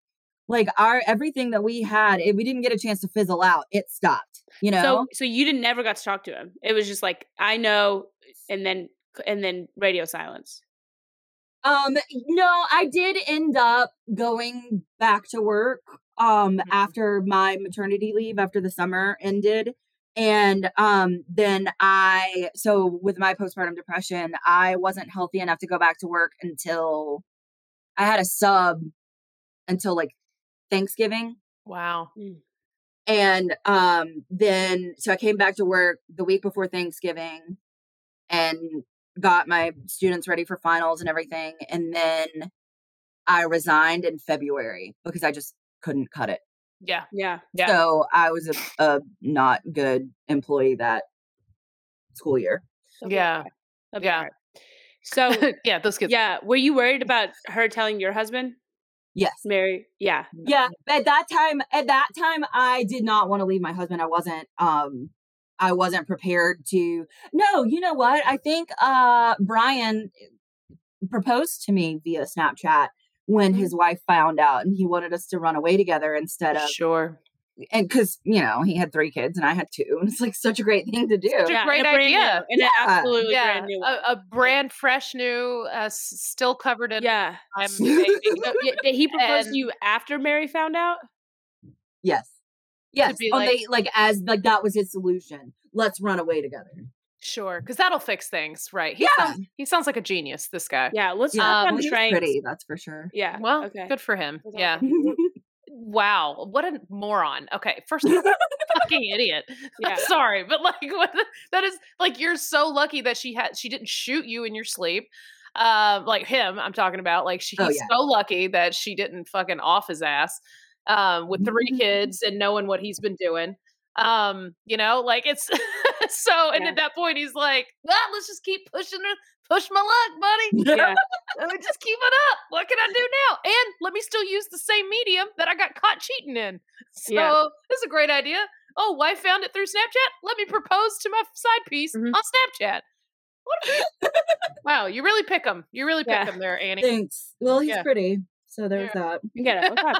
like our everything that we had. It, we didn't get a chance to fizzle out. It stopped. You know. So so you didn't never got to talk to him. It was just like I know, and then and then radio silence. Um, no, I did end up going back to work um Mhm. after my maternity leave after the summer ended. And um then I so with my postpartum depression, I wasn't healthy enough to go back to work until I had a sub until like Thanksgiving. wow And um then so I came back to work the week before Thanksgiving and got my students ready for finals and everything and then I resigned in February because I just couldn't cut it. yeah Yeah. Yeah. So I was a, a not good employee that school year. yeah That'd Yeah. So [laughs] yeah those kids yeah, were you worried about her telling your husband, Yes. Mary? Yeah. Yeah, at that time at that time I did not want to leave my husband. I wasn't um I wasn't prepared to No, you know what? I think uh Brian proposed to me via Snapchat when his wife found out and he wanted us to run away together instead of sure and cuz you know, he had 3 kids and I had 2 and it's like such a great thing to do. Such a yeah, great and a idea. New, and an Yeah. absolutely yeah brand new. one. a, a brand fresh new uh, still covered in yeah. I'm [laughs] So, Did he propose And- to you after Mary found out? Yes. Yes. be On like- the- like as like that was his solution. Let's run away together. Sure, because that'll fix things, right? He Yeah. sounds, he sounds like a genius. This guy. Yeah. Let's Yeah, yeah, Um, on he's trains. pretty, that's for sure. Yeah. Well, okay. good for him. Yeah. [laughs] Wow, what a moron. Okay, first all, [laughs] fucking idiot. Yeah. I'm sorry, but like, [laughs] what, that is like you're so lucky that she had she didn't shoot you in your sleep. Um, like him, I'm talking about. Like she's Oh, yeah. so lucky that she didn't fucking off his ass. Um, with three [laughs] kids and knowing what he's been doing. Um, you know, like it's so. And Yeah. at that point, he's like, "Well, let's just keep pushing push my luck, buddy." [laughs] Yeah. [laughs] Let me just keep it up. What can I do now? And let me still use the same medium that I got caught cheating in. [laughs] So Yeah. this is a great idea. Oh, wife found it through Snapchat. Let me propose to my side piece Mhm. on Snapchat. Wow, you really pick them. You really pick Yeah. them there, Annie. Thanks. Well, he's Yeah. pretty. So there's Yeah. that. You get it. Okay.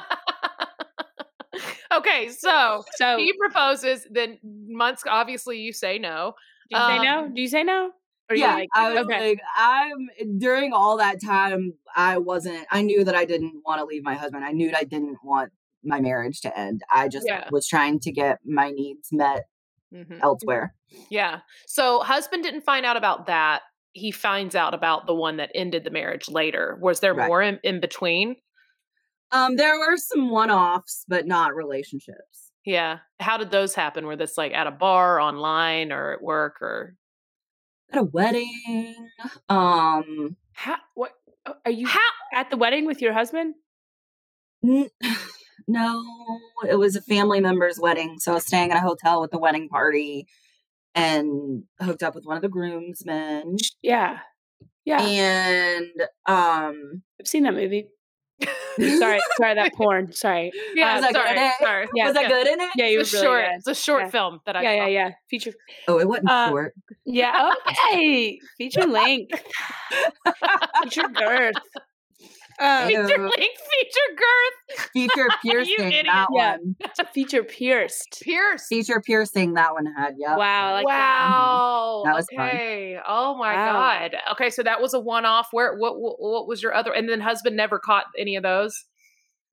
okay, so So he proposes. Then months, obviously, you say no. do you say um, no? Do you say no? Or yeah, like, I was okay. like, I'm during all that time, I wasn't. I knew that I didn't want to leave my husband. I knew I didn't want my marriage to end. I just Yeah. was trying to get my needs met Mhm. elsewhere. Yeah. So husband didn't find out about that. He finds out about the one that ended the marriage later. Was there Right. more in, in between? Um, there were some one-offs, but not relationships. Yeah. How did those happen? Were this like at a bar, online, or at work, or At a wedding. Um, How, what uh, are you how? at the wedding with your husband? n- [sighs] no, it was a family member's wedding, so I was staying at a hotel with the wedding party, and hooked up with one of the groomsmen. Yeah. Yeah. And um, I've seen that movie. Sorry, [laughs] sorry, that porn. Sorry. Yeah. was I sorry. good in it? Sorry. Yeah, was I yeah. good in it? Yeah, you It's a really short. good. It's a short Yeah. film that I Yeah, yeah, yeah. Feature. Oh, it wasn't Uh, short. Yeah. Okay. Feature length. [laughs] Feature girth. Um, Feature [laughs] length, feature girth. Feature [laughs] piercing. that Yeah. one. feature pierced. Pierce. Feature piercing. That one had. Yeah. Wow. I like wow. That was fun. okay. Oh my Wow. god. Okay, so that was a one-off. Where? What? What, what was your other? And then husband never caught any of those.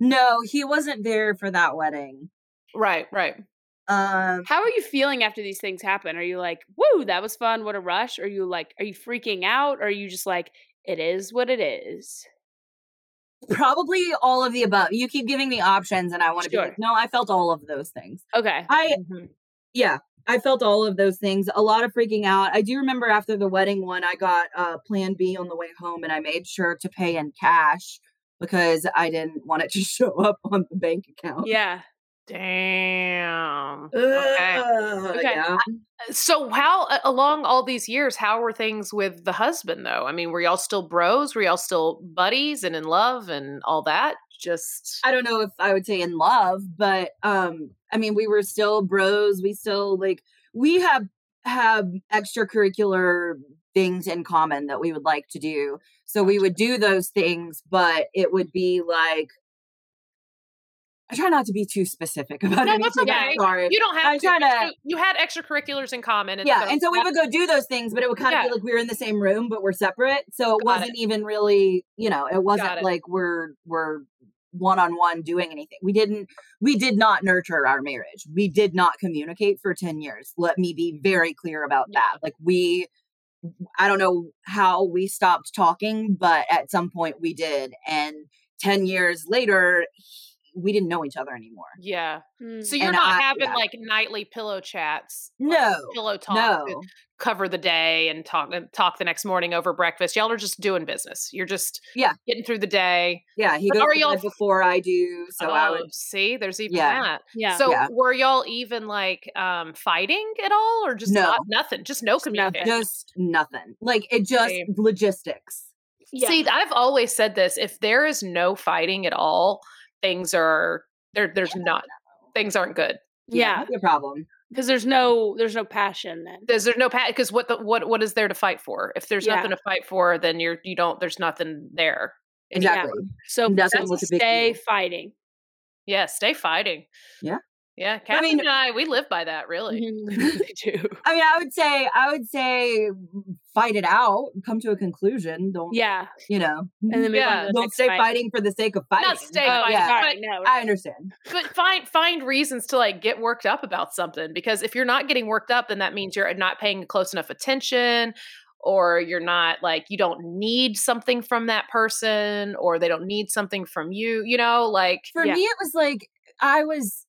No, he wasn't there for that wedding. Right. Right. Um, How are you feeling after these things happen? Are you like, woo, that was fun, what a rush? Are you like, are you freaking out? Or are you just like, it is what it is? Probably all of the above. You keep giving me options, and I want to Sure. be like, no, I felt all of those things. Okay. I Mhm. yeah, I felt all of those things. A lot of freaking out. I do remember after the wedding one, I got uh, Plan B on the way home, and I made sure to pay in cash because I didn't want it to [laughs] show up on the bank account. Yeah. Damn. Okay. Okay. yeah. So how along all these years, how were things with the husband though? I mean, were y'all still bros? Were y'all still buddies and in love and all that? Just I don't know if I would say in love, but um I mean we were still bros. We still like we have have extracurricular things in common that we would like to do. So we would do those things, but it would be like I try not to be too specific [laughs] about No, anything. that's okay. Sorry. you don't have I'm to. trying to- You, had extracurriculars in common. And yeah, so and so we would go do those things, but it would kind of Yeah. feel like we were in the same room, but we're separate. So it Got wasn't even really, you know, it wasn't it. like we're we're one on one doing anything. We didn't we did not nurture our marriage. We did not communicate for 10 years. Let me be very clear about that. Like we I don't know how we stopped talking, but at some point we did. And 10 years later, we didn't know each other anymore. Yeah. Mm. So you're And not I- having yeah. like nightly pillow chats. like No. pillow talk. No. Cover the day and talk talk the next morning over breakfast. Y'all are just doing business. You're just Yeah. getting through the day. Yeah, he But goes are y'all before I do. So I Oh, would see. There's even Yeah. that. Yeah. So Yeah. were y'all even like um fighting at all, or just No. not, nothing? Just no nothing. communication. just nothing. Like it just Same. logistics. yeah. See, I've always said this: if there is no fighting at all, things are there. There's not things aren't good. yeah. That'd problem. Because there's no, there's no passion then. There's, there's no because what the what what is there to fight for? If there's Yeah. nothing to fight for, then you're you don't. There's nothing there. Exactly. So Nothing that's a a stay fighting. Yeah, stay fighting. Yeah. Yeah, Catherine mean- and I, we live by that. Really. Mm-hmm. [laughs] they do. I mean, I would say, I would say, fight it out, come to a conclusion. Don't, Yeah. you know, And then Yeah. the don't stay fight. fighting for the sake of fighting. Not stay Oh, fighting, yeah, sorry. but- No. I understand. but find find reasons to like get worked up about something because if you're not getting worked up then that means you're not paying close enough attention or you're not like you don't need something from that person or they don't need something from you you know like For Yeah. me, it was like, I was,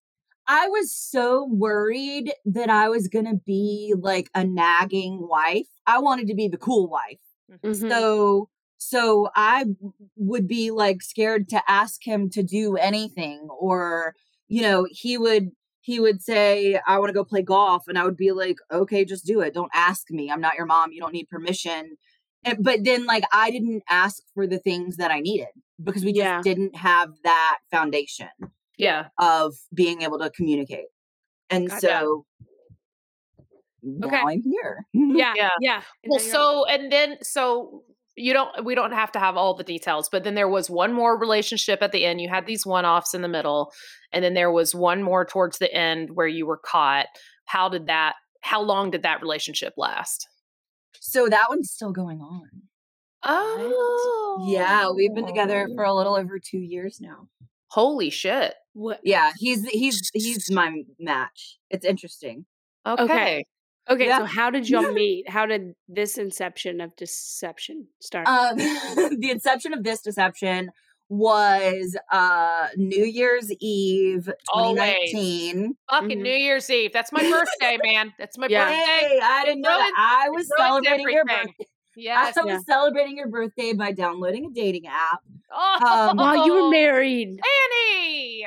I was so worried that I was going to be like a nagging wife. I wanted to be the cool wife. Mhm. So so I would be like scared to ask him to do anything or you know, he would he would say I want to go play golf and I would be like, "Okay, just do it. Don't ask me. I'm not your mom. You don't need permission." And, but then like I didn't ask for the things that I needed because we just Yeah. didn't have that foundation yeah of being able to communicate. And Gotcha. so now Okay. I'm here. Yeah. Yeah. [laughs] Yeah. And well now you're- so and then so you don't we don't have to have all the details but then there was one more relationship at the end you had these one-offs in the middle and then there was one more towards the end where you were caught how did that how long did that relationship last So that one's still going on. Oh, Yeah, we've been together oh. for a little over two years now. Holy shit. What? Yeah, he's he's he's my match. It's interesting. Okay. Okay. Okay, Yeah. so how did y'all [laughs] meet? How did this inception of deception start? Um, [laughs] the inception of this deception was uh New Year's Eve Always. 2019. Fucking Mhm. New Year's Eve. That's my birthday, man. That's my Yeah. birthday. Hey, I didn't know that. I was celebrating your birthday. Yes. I was Yeah. celebrating your birthday by downloading a dating app. Oh, Um, While you were married. Annie.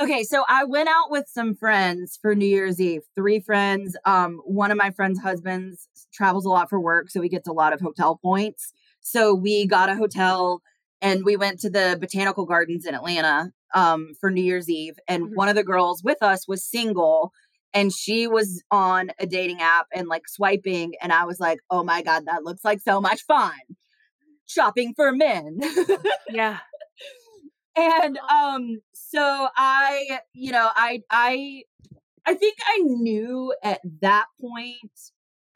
Okay, so I went out with some friends for New Year's Eve. Three friends. Um, one of my friends' husbands travels a lot for work, so he gets a lot of hotel points. So we got a hotel and we went to the botanical gardens in Atlanta um for New Year's Eve. And Mhm. one of the girls with us was single and she was on a dating app and like swiping, and I was like, oh my god, that looks like so much fun. Shopping for men. Yeah. [laughs] and um so i you know i i i think i knew at that point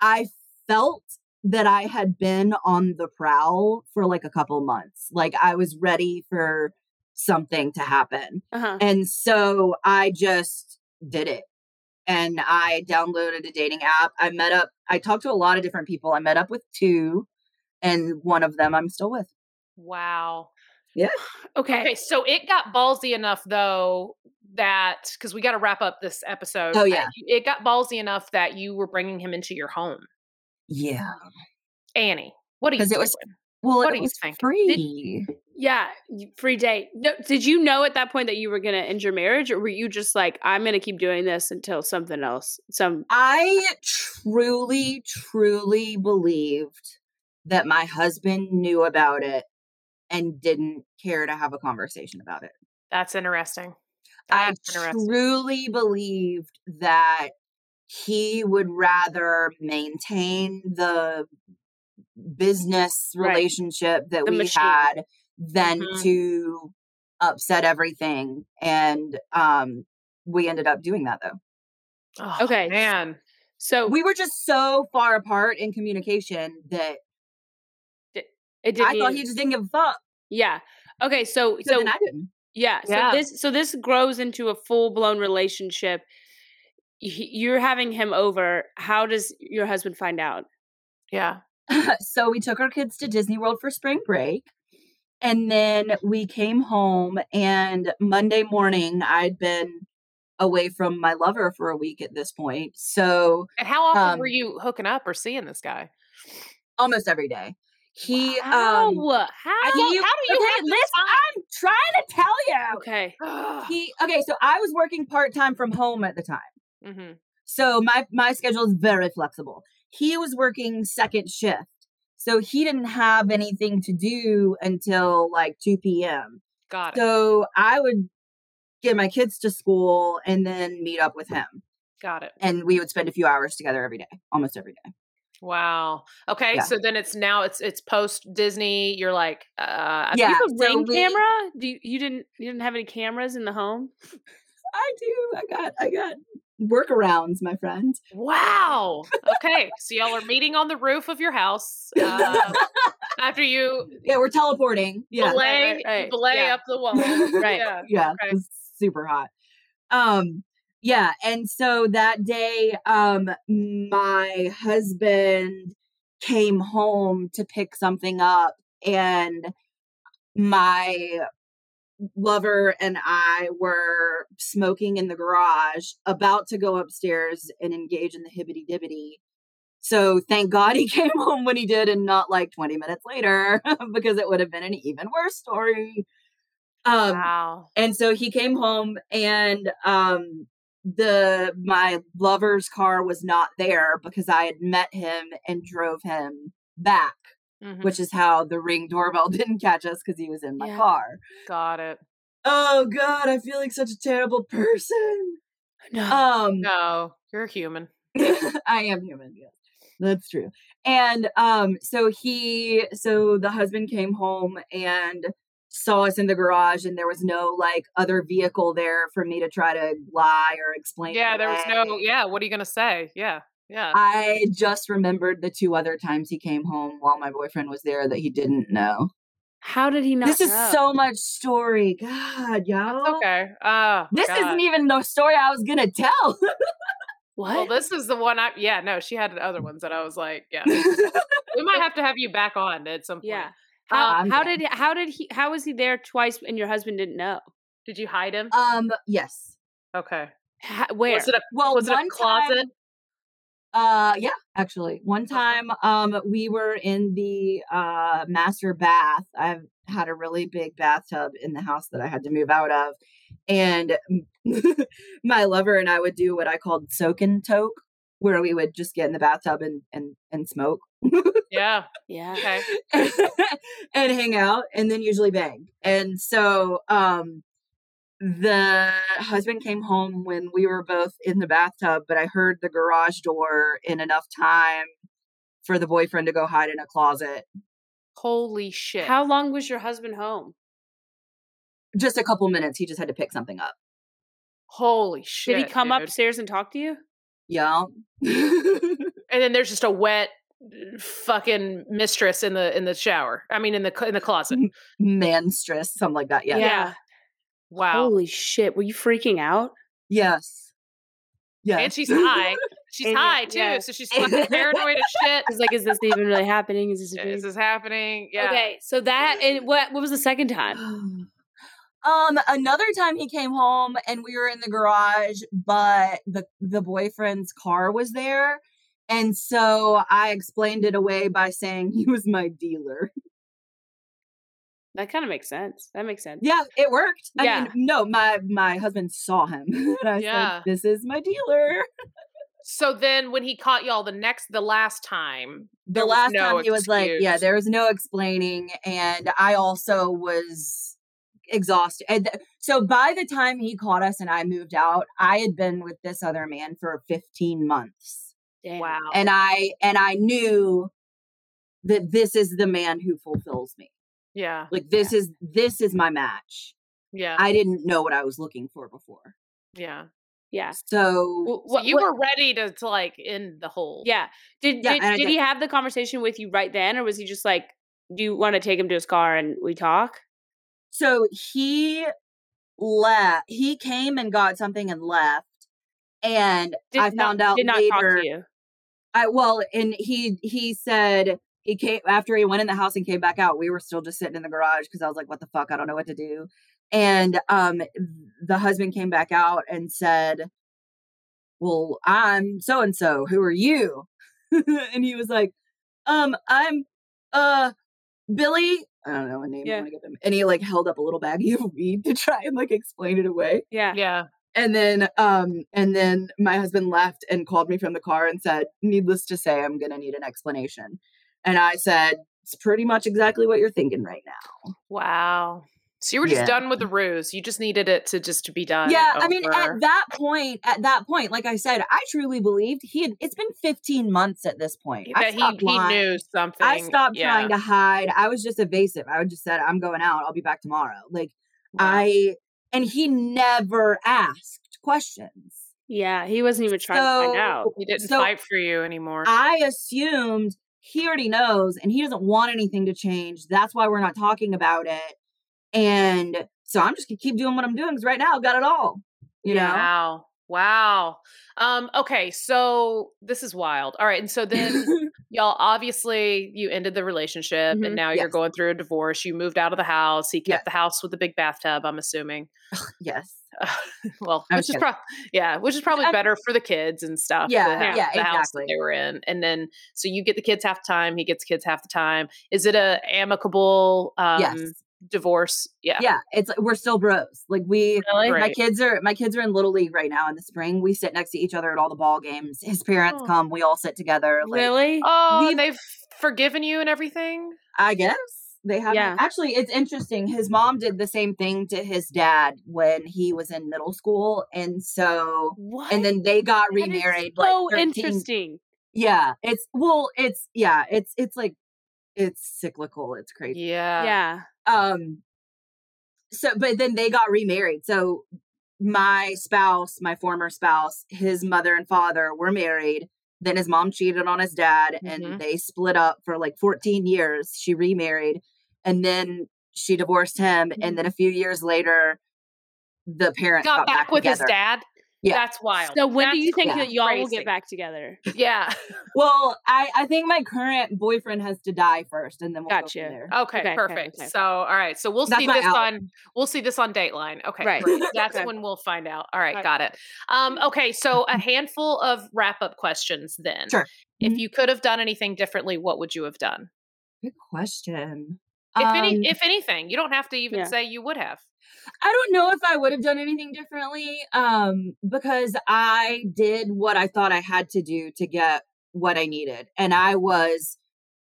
i felt that i had been on the prowl for like a couple months like i was ready for something to happen Uh-huh. and so i just did it and i downloaded a dating app i met up i talked to a lot of different people i met up with two and one of them i'm still with Wow. Yeah. Okay. Okay, so it got ballsy enough though that because we got to wrap up this episode. Oh, yeah. it got ballsy enough that you were bringing him into your home, yeah Annie. What are you? because it was doing? Well What it are you was thinking? free Yeah, free date. No, did you know at that point that you were going to end your marriage, or were you just like, I'm going to keep doing this until something else? Some I truly, truly believed that my husband knew about it and didn't care to have a conversation about it. That's interesting. I interesting. truly believed that he would rather maintain the business Right. relationship that The we machine. had than Mhm. to upset everything. And um we ended up doing that though. Oh, Okay. man. so we were just so far apart in communication that it didn't. I thought he just didn't give a fuck. yeah. Okay. So So so then I didn't. yeah. So Yeah. this so this grows into a full blown relationship. Y- You're having him over. How does your husband find out? Yeah. [laughs] so we took our kids to Disney World for spring break. And then we came home, and Monday morning, I'd been away from my lover for a week at this point. So And how often were Um, you hooking up or seeing this guy? almost every day. He, How? um, how? how do you okay, have this listen. I'm trying to tell you. Okay. [sighs] He, okay, so I was working part time from home at the time. hmm So my my schedule is very flexible. He was working second shift. So he didn't have anything to do until like 2 p.m. Got it. So I would get my kids to school and then meet up with him. Got it. And we would spend a few hours together every day, almost every day. Wow. Okay, Yeah. so then it's now it's it's post Disney. You're like, uh, Yeah. you have a so ring we- camera? Do you, you didn't you didn't have any cameras in the home? I do. I got I got workarounds, my friend. Wow. Okay, so y'all are meeting on the roof of your house [laughs] uh, after you Yeah, we're teleporting. Yeah. belay right, right. belay Yeah. up the wall. [laughs] Right. Yeah. yeah, Okay. it was super hot. Um, yeah, and so that day, um, my husband came home to pick something up, and my lover and I were smoking in the garage, about to go upstairs and engage in the hibbity dibbity. So thank God he [laughs] came home when he did and not like 20 minutes later [laughs] because it would have been an even worse story. Um Wow. and so he came home and um the my lover's car was not there because I had met him and drove him back, Mhm. which is how the ring doorbell [laughs] didn't catch us because he was in my Yeah. car. Got it. Oh god, I feel like such a terrible [laughs] person. No. Um No, you're human. [laughs] I am human, yes. That's true. And um so he so the husband came home and saw us in the garage and there was no like other vehicle there for me to try to lie or explain. Yeah, there was no. Yeah, what are you gonna say? Yeah. Yeah. I just remembered the two other times he came home while my boyfriend was there that he didn't know. How did he not? this is know? so much story. God, y'all. okay. Oh, This God. isn't even the story I was gonna tell. what? Well, this is the one I. Yeah, no, she had other ones that I was like, yeah. [laughs] we might have to have you back on at some point. yeah. How, I'm how did how did he how was he there twice and your husband didn't know? Did you hide him? um, yes. okay. Ha- where? Was it a Well, was it a closet? time- Uh yeah, actually. One time um we were in the uh master bath. I've had a really big bathtub in the house that I had to move out of. And [laughs] my lover and I would do what I called soak and toke, where we would just get in the bathtub and and and smoke Yeah. [laughs] yeah. Okay. and hang out and then usually bang. And so um the husband came home when we were both in the bathtub, but I heard the garage door in enough time for the boyfriend to go hide in a closet. Holy shit. How long was your husband home? Just a couple minutes, he just had to pick something up. Holy shit. Did he come dude. upstairs and talk to you? Yeah. [laughs] And then there's just a wet fucking mistress in the in the shower. I mean in the in the closet. Manstress, something like that. Yeah. Yeah. Wow. Holy shit! Were you freaking out? Yes. Yes. And she's [laughs] high. She's And- high too, yeah. so she's fucking [laughs] paranoid as shit. It's like, is this even really happening? Is this? Is this happening? Yeah. Okay, so that and what? What was the second time? [sighs] Um, another time he came home and we were in the garage, but the the boyfriend's car was there. And so I explained it away by saying he was my dealer. That kind of makes sense. That makes sense. Yeah, it worked. I Yeah. mean, no, my my husband saw him. [laughs] and I Yeah. said, This is my dealer. [laughs] So then when he caught y'all the next the last time, The last no time he was like, Yeah, there was no explaining. And I also was exhausted. And th- so by the time he caught us and I moved out, I had been with this other man for 15 months. Damn. Wow. and I and I knew that this is the man who fulfills me. Yeah. Like this is this is my match. Yeah. I didn't know what I was looking for before. yeah. Yeah. So Wh- So you what- were ready to, to like end the whole Yeah. Did Yeah, did, did he have the conversation with you right then, or was he just like, "Do you want to take him to his car and we talk?" so he left. He came and got something and left. And Did I not- found out did not later. talk to you. I well, and he he said he came after he went in the house and came back out. We were still just sitting in the garage because I was like, "What the fuck? I don't know what to do." And um, the husband came back out and said, "Well, I'm so and so. Who are you?" [laughs] and he was like, "Um, I'm uh Billy." I don't know a name. I Yeah. want to give him. And he like held up a little baggie [laughs] of weed to try and like explain it away Yeah. Yeah. and then um and then my husband left and called me from the car and said needless to say i'm gonna need an explanation and i said it's pretty much exactly what you're thinking right now Wow. So you were just Yeah. done with the ruse. You just needed it to just to be done. yeah i mean at that point at that point like i said i truly believed he had it's been 15 months at this point I that he, he knew something. i stopped yeah. trying to hide i was just evasive i would just said i'm going out i'll be back tomorrow like Wow. i and he never asked questions Yeah. He wasn't even trying to find out. he didn't so fight for you anymore. I assumed he already knows and he doesn't want anything to change. That's why we're not talking about it. And so I'm just gonna keep doing what I'm doing because right now I've got it all. You know? Wow. Wow. Um, okay, so this is wild. All right, and so then [laughs] y'all obviously you ended the relationship Mhm. and now you're going through a divorce. You moved out of the house. He kept Yes. the house with the big bathtub, I'm assuming. yes. [laughs] well, which is probably yeah, which is probably I'm- better for the kids and stuff. Yeah, the, yeah, the house that exactly. they were in, and then so you get the kids half the time, he gets kids half the time. Is it a amicable um, yes. divorce? Yeah, Yeah. It's we're still bros. Like we Really? my Great. kids are my kids are in little league right now in the spring. We sit next to each other at all the ball games. His parents Oh. come, we all sit together. Like really? Oh, they've forgiven you and everything. I guess they have. Yeah. Actually, it's interesting. His mom did the same thing to his dad when he was in middle school, and so what? and then they got That is remarried. so like 13 interesting. Yeah, it's well, it's yeah, it's it's like it's cyclical. It's crazy. Yeah, Yeah. Um. So, but then they got remarried. So my spouse, my former spouse, his mother and father were married. Then his mom cheated on his dad and Mhm. they split up for like 14 years. She remarried and then she divorced him. And then a few years later, the parents Got got, back with his dad. Yeah. That's wild. So when do you think yeah, that y'all will get back together? Yeah. [laughs] Well, I, I think my current boyfriend has to die first and then we'll go Gotcha. from there. Okay, Okay, okay, perfect. okay. So, all right. So we'll That's see this out. on we'll see this on Dateline. Okay, Right. [laughs] That's Okay. when we'll find out. All right, Right. got it. Um, okay, so a [laughs] handful of wrap up questions then. Sure. If Mhm. you could have done anything differently, what would you have done? Good question. If any, Um, if anything, you don't have to even Yeah. say you would have. I don't know if I would have done anything differently um because I did what I thought I had to do to get what I needed and I was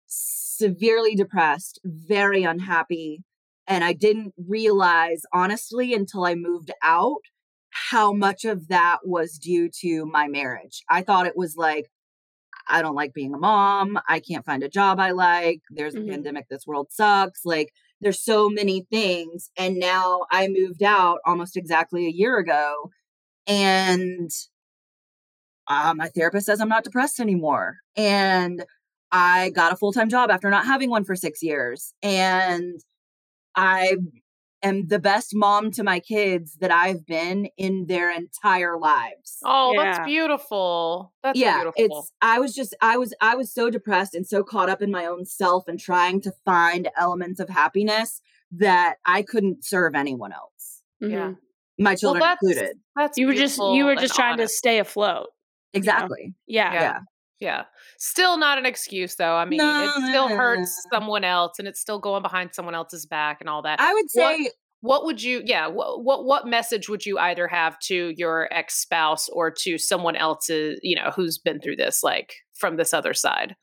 severely depressed, very unhappy and I didn't realize honestly until I moved out how much of that was due to my marriage. I thought it was like I don't like being a mom. I can't find a job I like. There's a Mhm. pandemic. This world sucks. Like, there's so many things. And now I moved out almost exactly a year ago. And uh, my therapist says I'm not depressed anymore. And I got a full time job after not having one for six years. And I am the best mom to my kids that I've been in their entire lives Oh, Yeah. that's beautiful. That's yeah beautiful. it's i was just i was i was so depressed and so caught up in my own self and trying to find elements of happiness that i couldn't serve anyone else yeah. Mhm. my children that's- included That's You were just you were just trying to stay afloat. exactly Yeah. Yeah. yeah Yeah. Still not an excuse though. I mean, No, it still hurts someone else and it's still going behind someone else's back and all that. i would What- say what would you yeah, what what what message would you either have to your ex-spouse or to someone else's, you know, who's been through this like from this other side?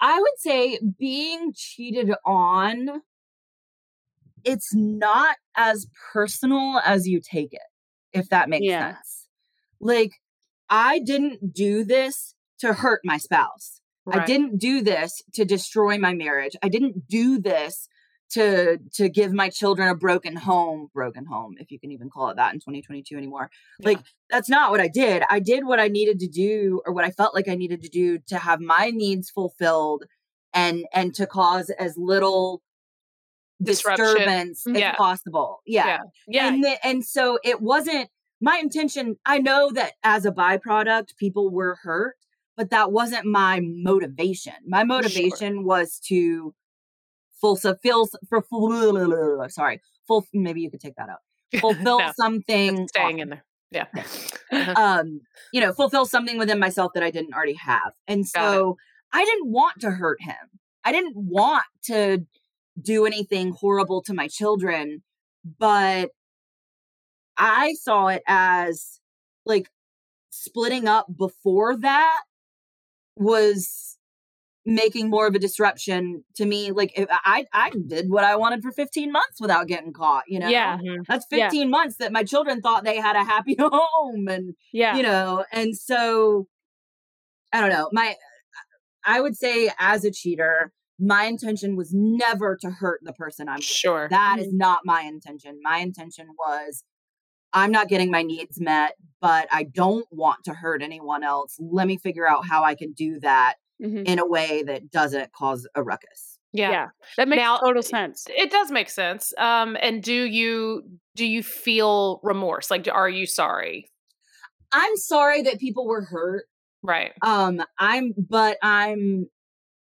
i would say being cheated on it's not as personal as you take it if that makes Yeah. sense like i didn't do this to hurt my spouse I didn't do this to destroy my marriage. I didn't do this to to give my children a broken home, broken home, if you can even call it that in 2022 anymore. Like that's not what I did. I did what I needed to do or what I felt like I needed to do to have my needs fulfilled and and to cause as little Disruption. disturbance mm, as possible. Yeah. Yeah. Yeah. And the, and so it wasn't my intention. I know that as a byproduct, people were hurt, but that wasn't my motivation. My motivation was to fulfill for full, sorry, full. Maybe you could take that out. [laughs] Fulfill No, something. Staying in there. Yeah. [laughs] Uh-huh. Um, you know, fulfill something within myself that I didn't already have, and so I didn't want to hurt him. I didn't want to do anything horrible to my children, but I saw it as like splitting up before that was making more of a disruption to me like if i i did what i wanted for 15 months without getting caught you know Yeah. That's Yeah. 15 months that my children thought they had a happy [laughs] home and Yeah. you know and so i don't know my i would say as a cheater my intention was never to hurt the person i'm with. Sure. That is mm-hmm. not my intention my intention was i'm not getting my needs met but i don't want to hurt anyone else let me figure out how i can do that Mhm. in a way that doesn't cause a ruckus yeah. Yeah. That makes Now- total sense. It does make sense. Um and do you do you feel remorse? Like are you sorry? i'm sorry that people were hurt Right. um i'm but i'm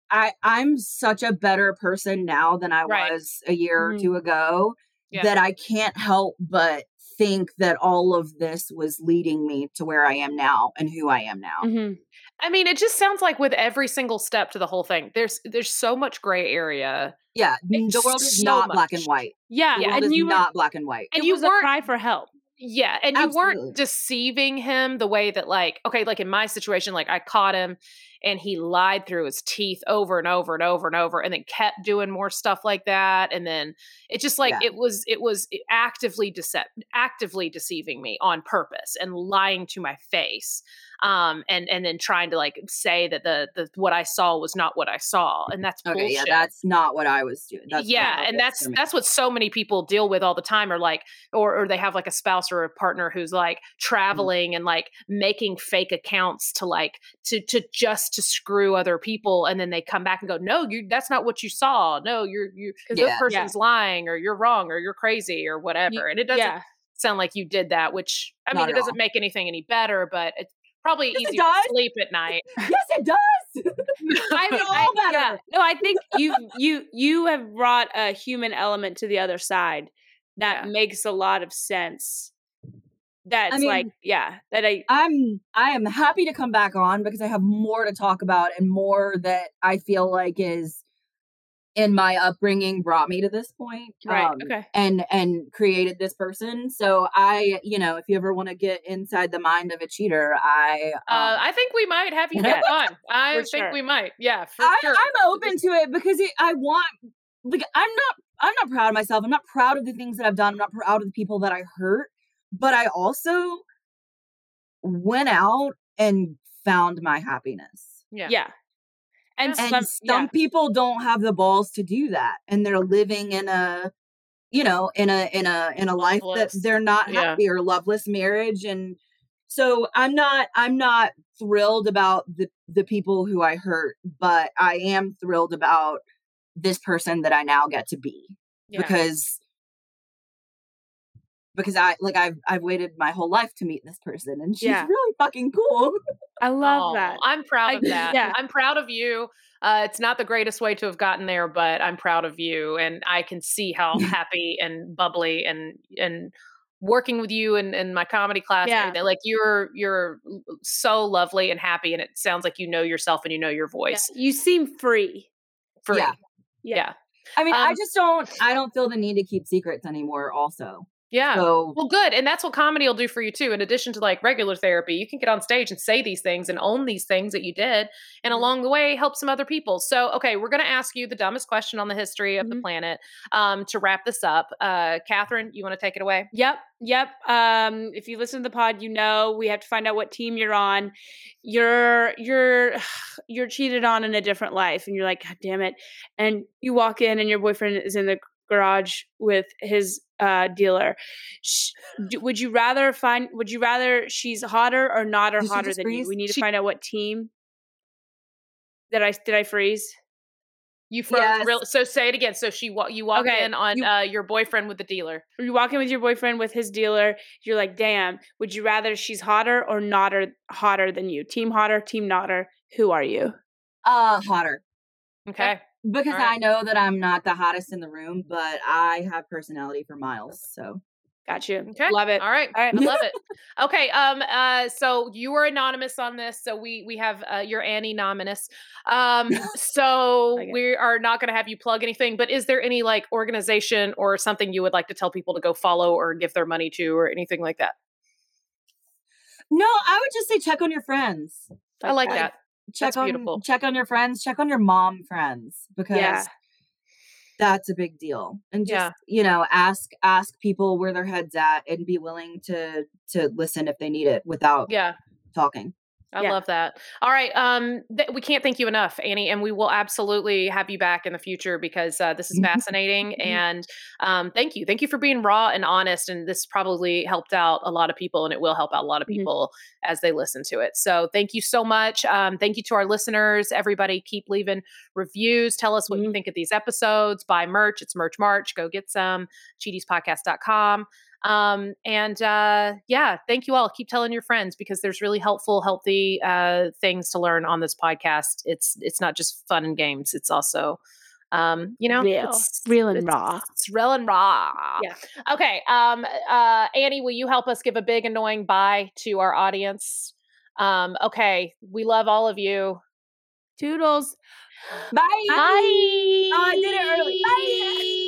i i'm such a better person now than i Right. was a year Mhm. or two ago Yeah. that i can't help but think that all of this was leading me to where i am now and who i am now Mhm. I mean, it just sounds like with every single step to the whole thing, there's there's so much gray area. yeah It's the world is so not black and white Yeah. the world And is you were, not black and white And it you was a weren't cry for help. Yeah, and you weren't deceiving him the way that like okay, like in my situation like I caught him and he lied through his teeth over and over and over and over and then kept doing more stuff like that and then it just like Yeah. it was it was actively decept actively deceiving me on purpose and lying to my face. um, and and then trying to like say that the the what I saw was not what I saw, and that's Okay, bullshit. yeah, that's not what I was doing. That's yeah, and that's that's what so many people deal with all the time, or like, or or they have like a spouse or a partner who's like Mm-hmm. traveling and like making fake accounts to like to to just to screw other people, and then they come back and go, no, you that's not what you saw. No, you're you Yeah. this person's lying, or you're wrong, or you're crazy, or whatever. And it doesn't yeah. sound like you did that, which I mean, it doesn't all. make anything any better, but it's probably Yes, easier to sleep at night. [laughs] yes, it does. [laughs] [laughs] I mean, all I, better. yeah. No, I think you you you have brought a human element to the other side that Yeah. makes a lot of sense. That's mean- like, yeah, that I I'm I am happy to come back on because I have more to talk about and more that I feel like is in my upbringing brought me to this point. right. um, okay. And and created this person. So I, you know, if you ever want to get inside the mind of a cheater, I um, Uh, I think we might have [laughs] you back on. I think sure. we might. Yeah, for I, sure. I'm open to it because it, I want like I'm not I'm not proud of myself. I'm not proud of the things that I've done. I'm not proud of the people that I hurt. But I also went out and found my happiness. yeah. Yeah. And, And some, some people don't have the balls to do that, and they're living in a you know in a in a in a life that they're not Yeah. happy or loveless marriage and so i'm not i'm not thrilled about the the people who i hurt but i am thrilled about this person that i now get to be Yeah. because because i like i've i've waited my whole life to meet this person and she's Yeah. really fucking cool I love Aw, that. I'm proud of that. yeah. I'm proud of you. Uh, it's not the greatest way to have gotten there, but I'm proud of you, and I can see how [laughs] happy and bubbly and and working with you and, and my comedy class. Yeah. everything, like you're you're so lovely and happy, and it sounds like you know yourself and you know your Yeah, voice. You seem free. Free. Yeah. yeah, i mean i Um, just don't i don't feel the need to keep secrets anymore also yeah. so Well, good. And that's what comedy will do for you too. In addition to like regular therapy, you can get on stage and say these things and own these things that you did. And along the way, help some other people. So, okay, we're going to ask you the dumbest question on the history of the Mhm. planet um, to wrap this up. Uh, Katherine, you want to take it away? Yep, yep. Um, if you listen to the pod, you know we have to find out what team you're on. You're you're [sighs] you're cheated on in a different life, and you're like, God damn it! And you walk in, and your boyfriend is in the garage with his uh, dealer. Sh- would you rather find? Would you rather she's hotter or not or Did hotter just than you? We need to She- find out what team. Did I did I freeze? You froze Yes. real. So say it again. So she wa- you walk Okay, in on you- uh, your boyfriend with the dealer. You're walking with your boyfriend with his dealer. You're like, damn. Would you rather she's hotter or not or hotter than you? Team hotter, team notter. Who are you? uh hotter Okay. Because right. I know that I'm not the hottest in the room, but I have personality for miles. So Got you. Okay. Love it. All right. All right. I love [laughs] it. Okay. Um. Uh. So you were anonymous on this. So we we have uh, you're Annie anonymous. Um. [laughs] So we are not going to have you plug anything. But is there any like organization or something you would like to tell people to go follow or give their money to or anything like that? no, I would just say check on your friends. I Like, that. Check That's on beautiful. check on your friends. Check on your mom friends because Yeah. that's a big deal. And just Yeah. you know, ask ask people where their heads at and be willing to to listen if they need it without Yeah. talking. I Yeah. love that. All right. Um, th- we can't thank you enough, Annie, and we will absolutely have you back in the future because uh, this is fascinating. and um, thank you, thank you for being raw and honest. And this probably helped out a lot of people, and it will help out a lot of people as they listen to it. So thank you so much. Um, thank you to our listeners. Everybody, keep leaving reviews. Tell us what you Mhm. think of these episodes. Buy merch. It's Merch March. Go get some. Cheatiespodcast.com. Um, and uh, yeah, thank you all. Keep telling your friends because there's really helpful, healthy uh, things to learn on this podcast. It's it's not just fun and games. It's also um, you know, Real. it's, Real and it's- raw. It's real and raw. Yeah. Okay. Um, uh, Annie, will you help us give a big annoying bye to our audience? Um, okay. We love all of you. Toodles. Bye. Bye. Oh, I did it early. Bye.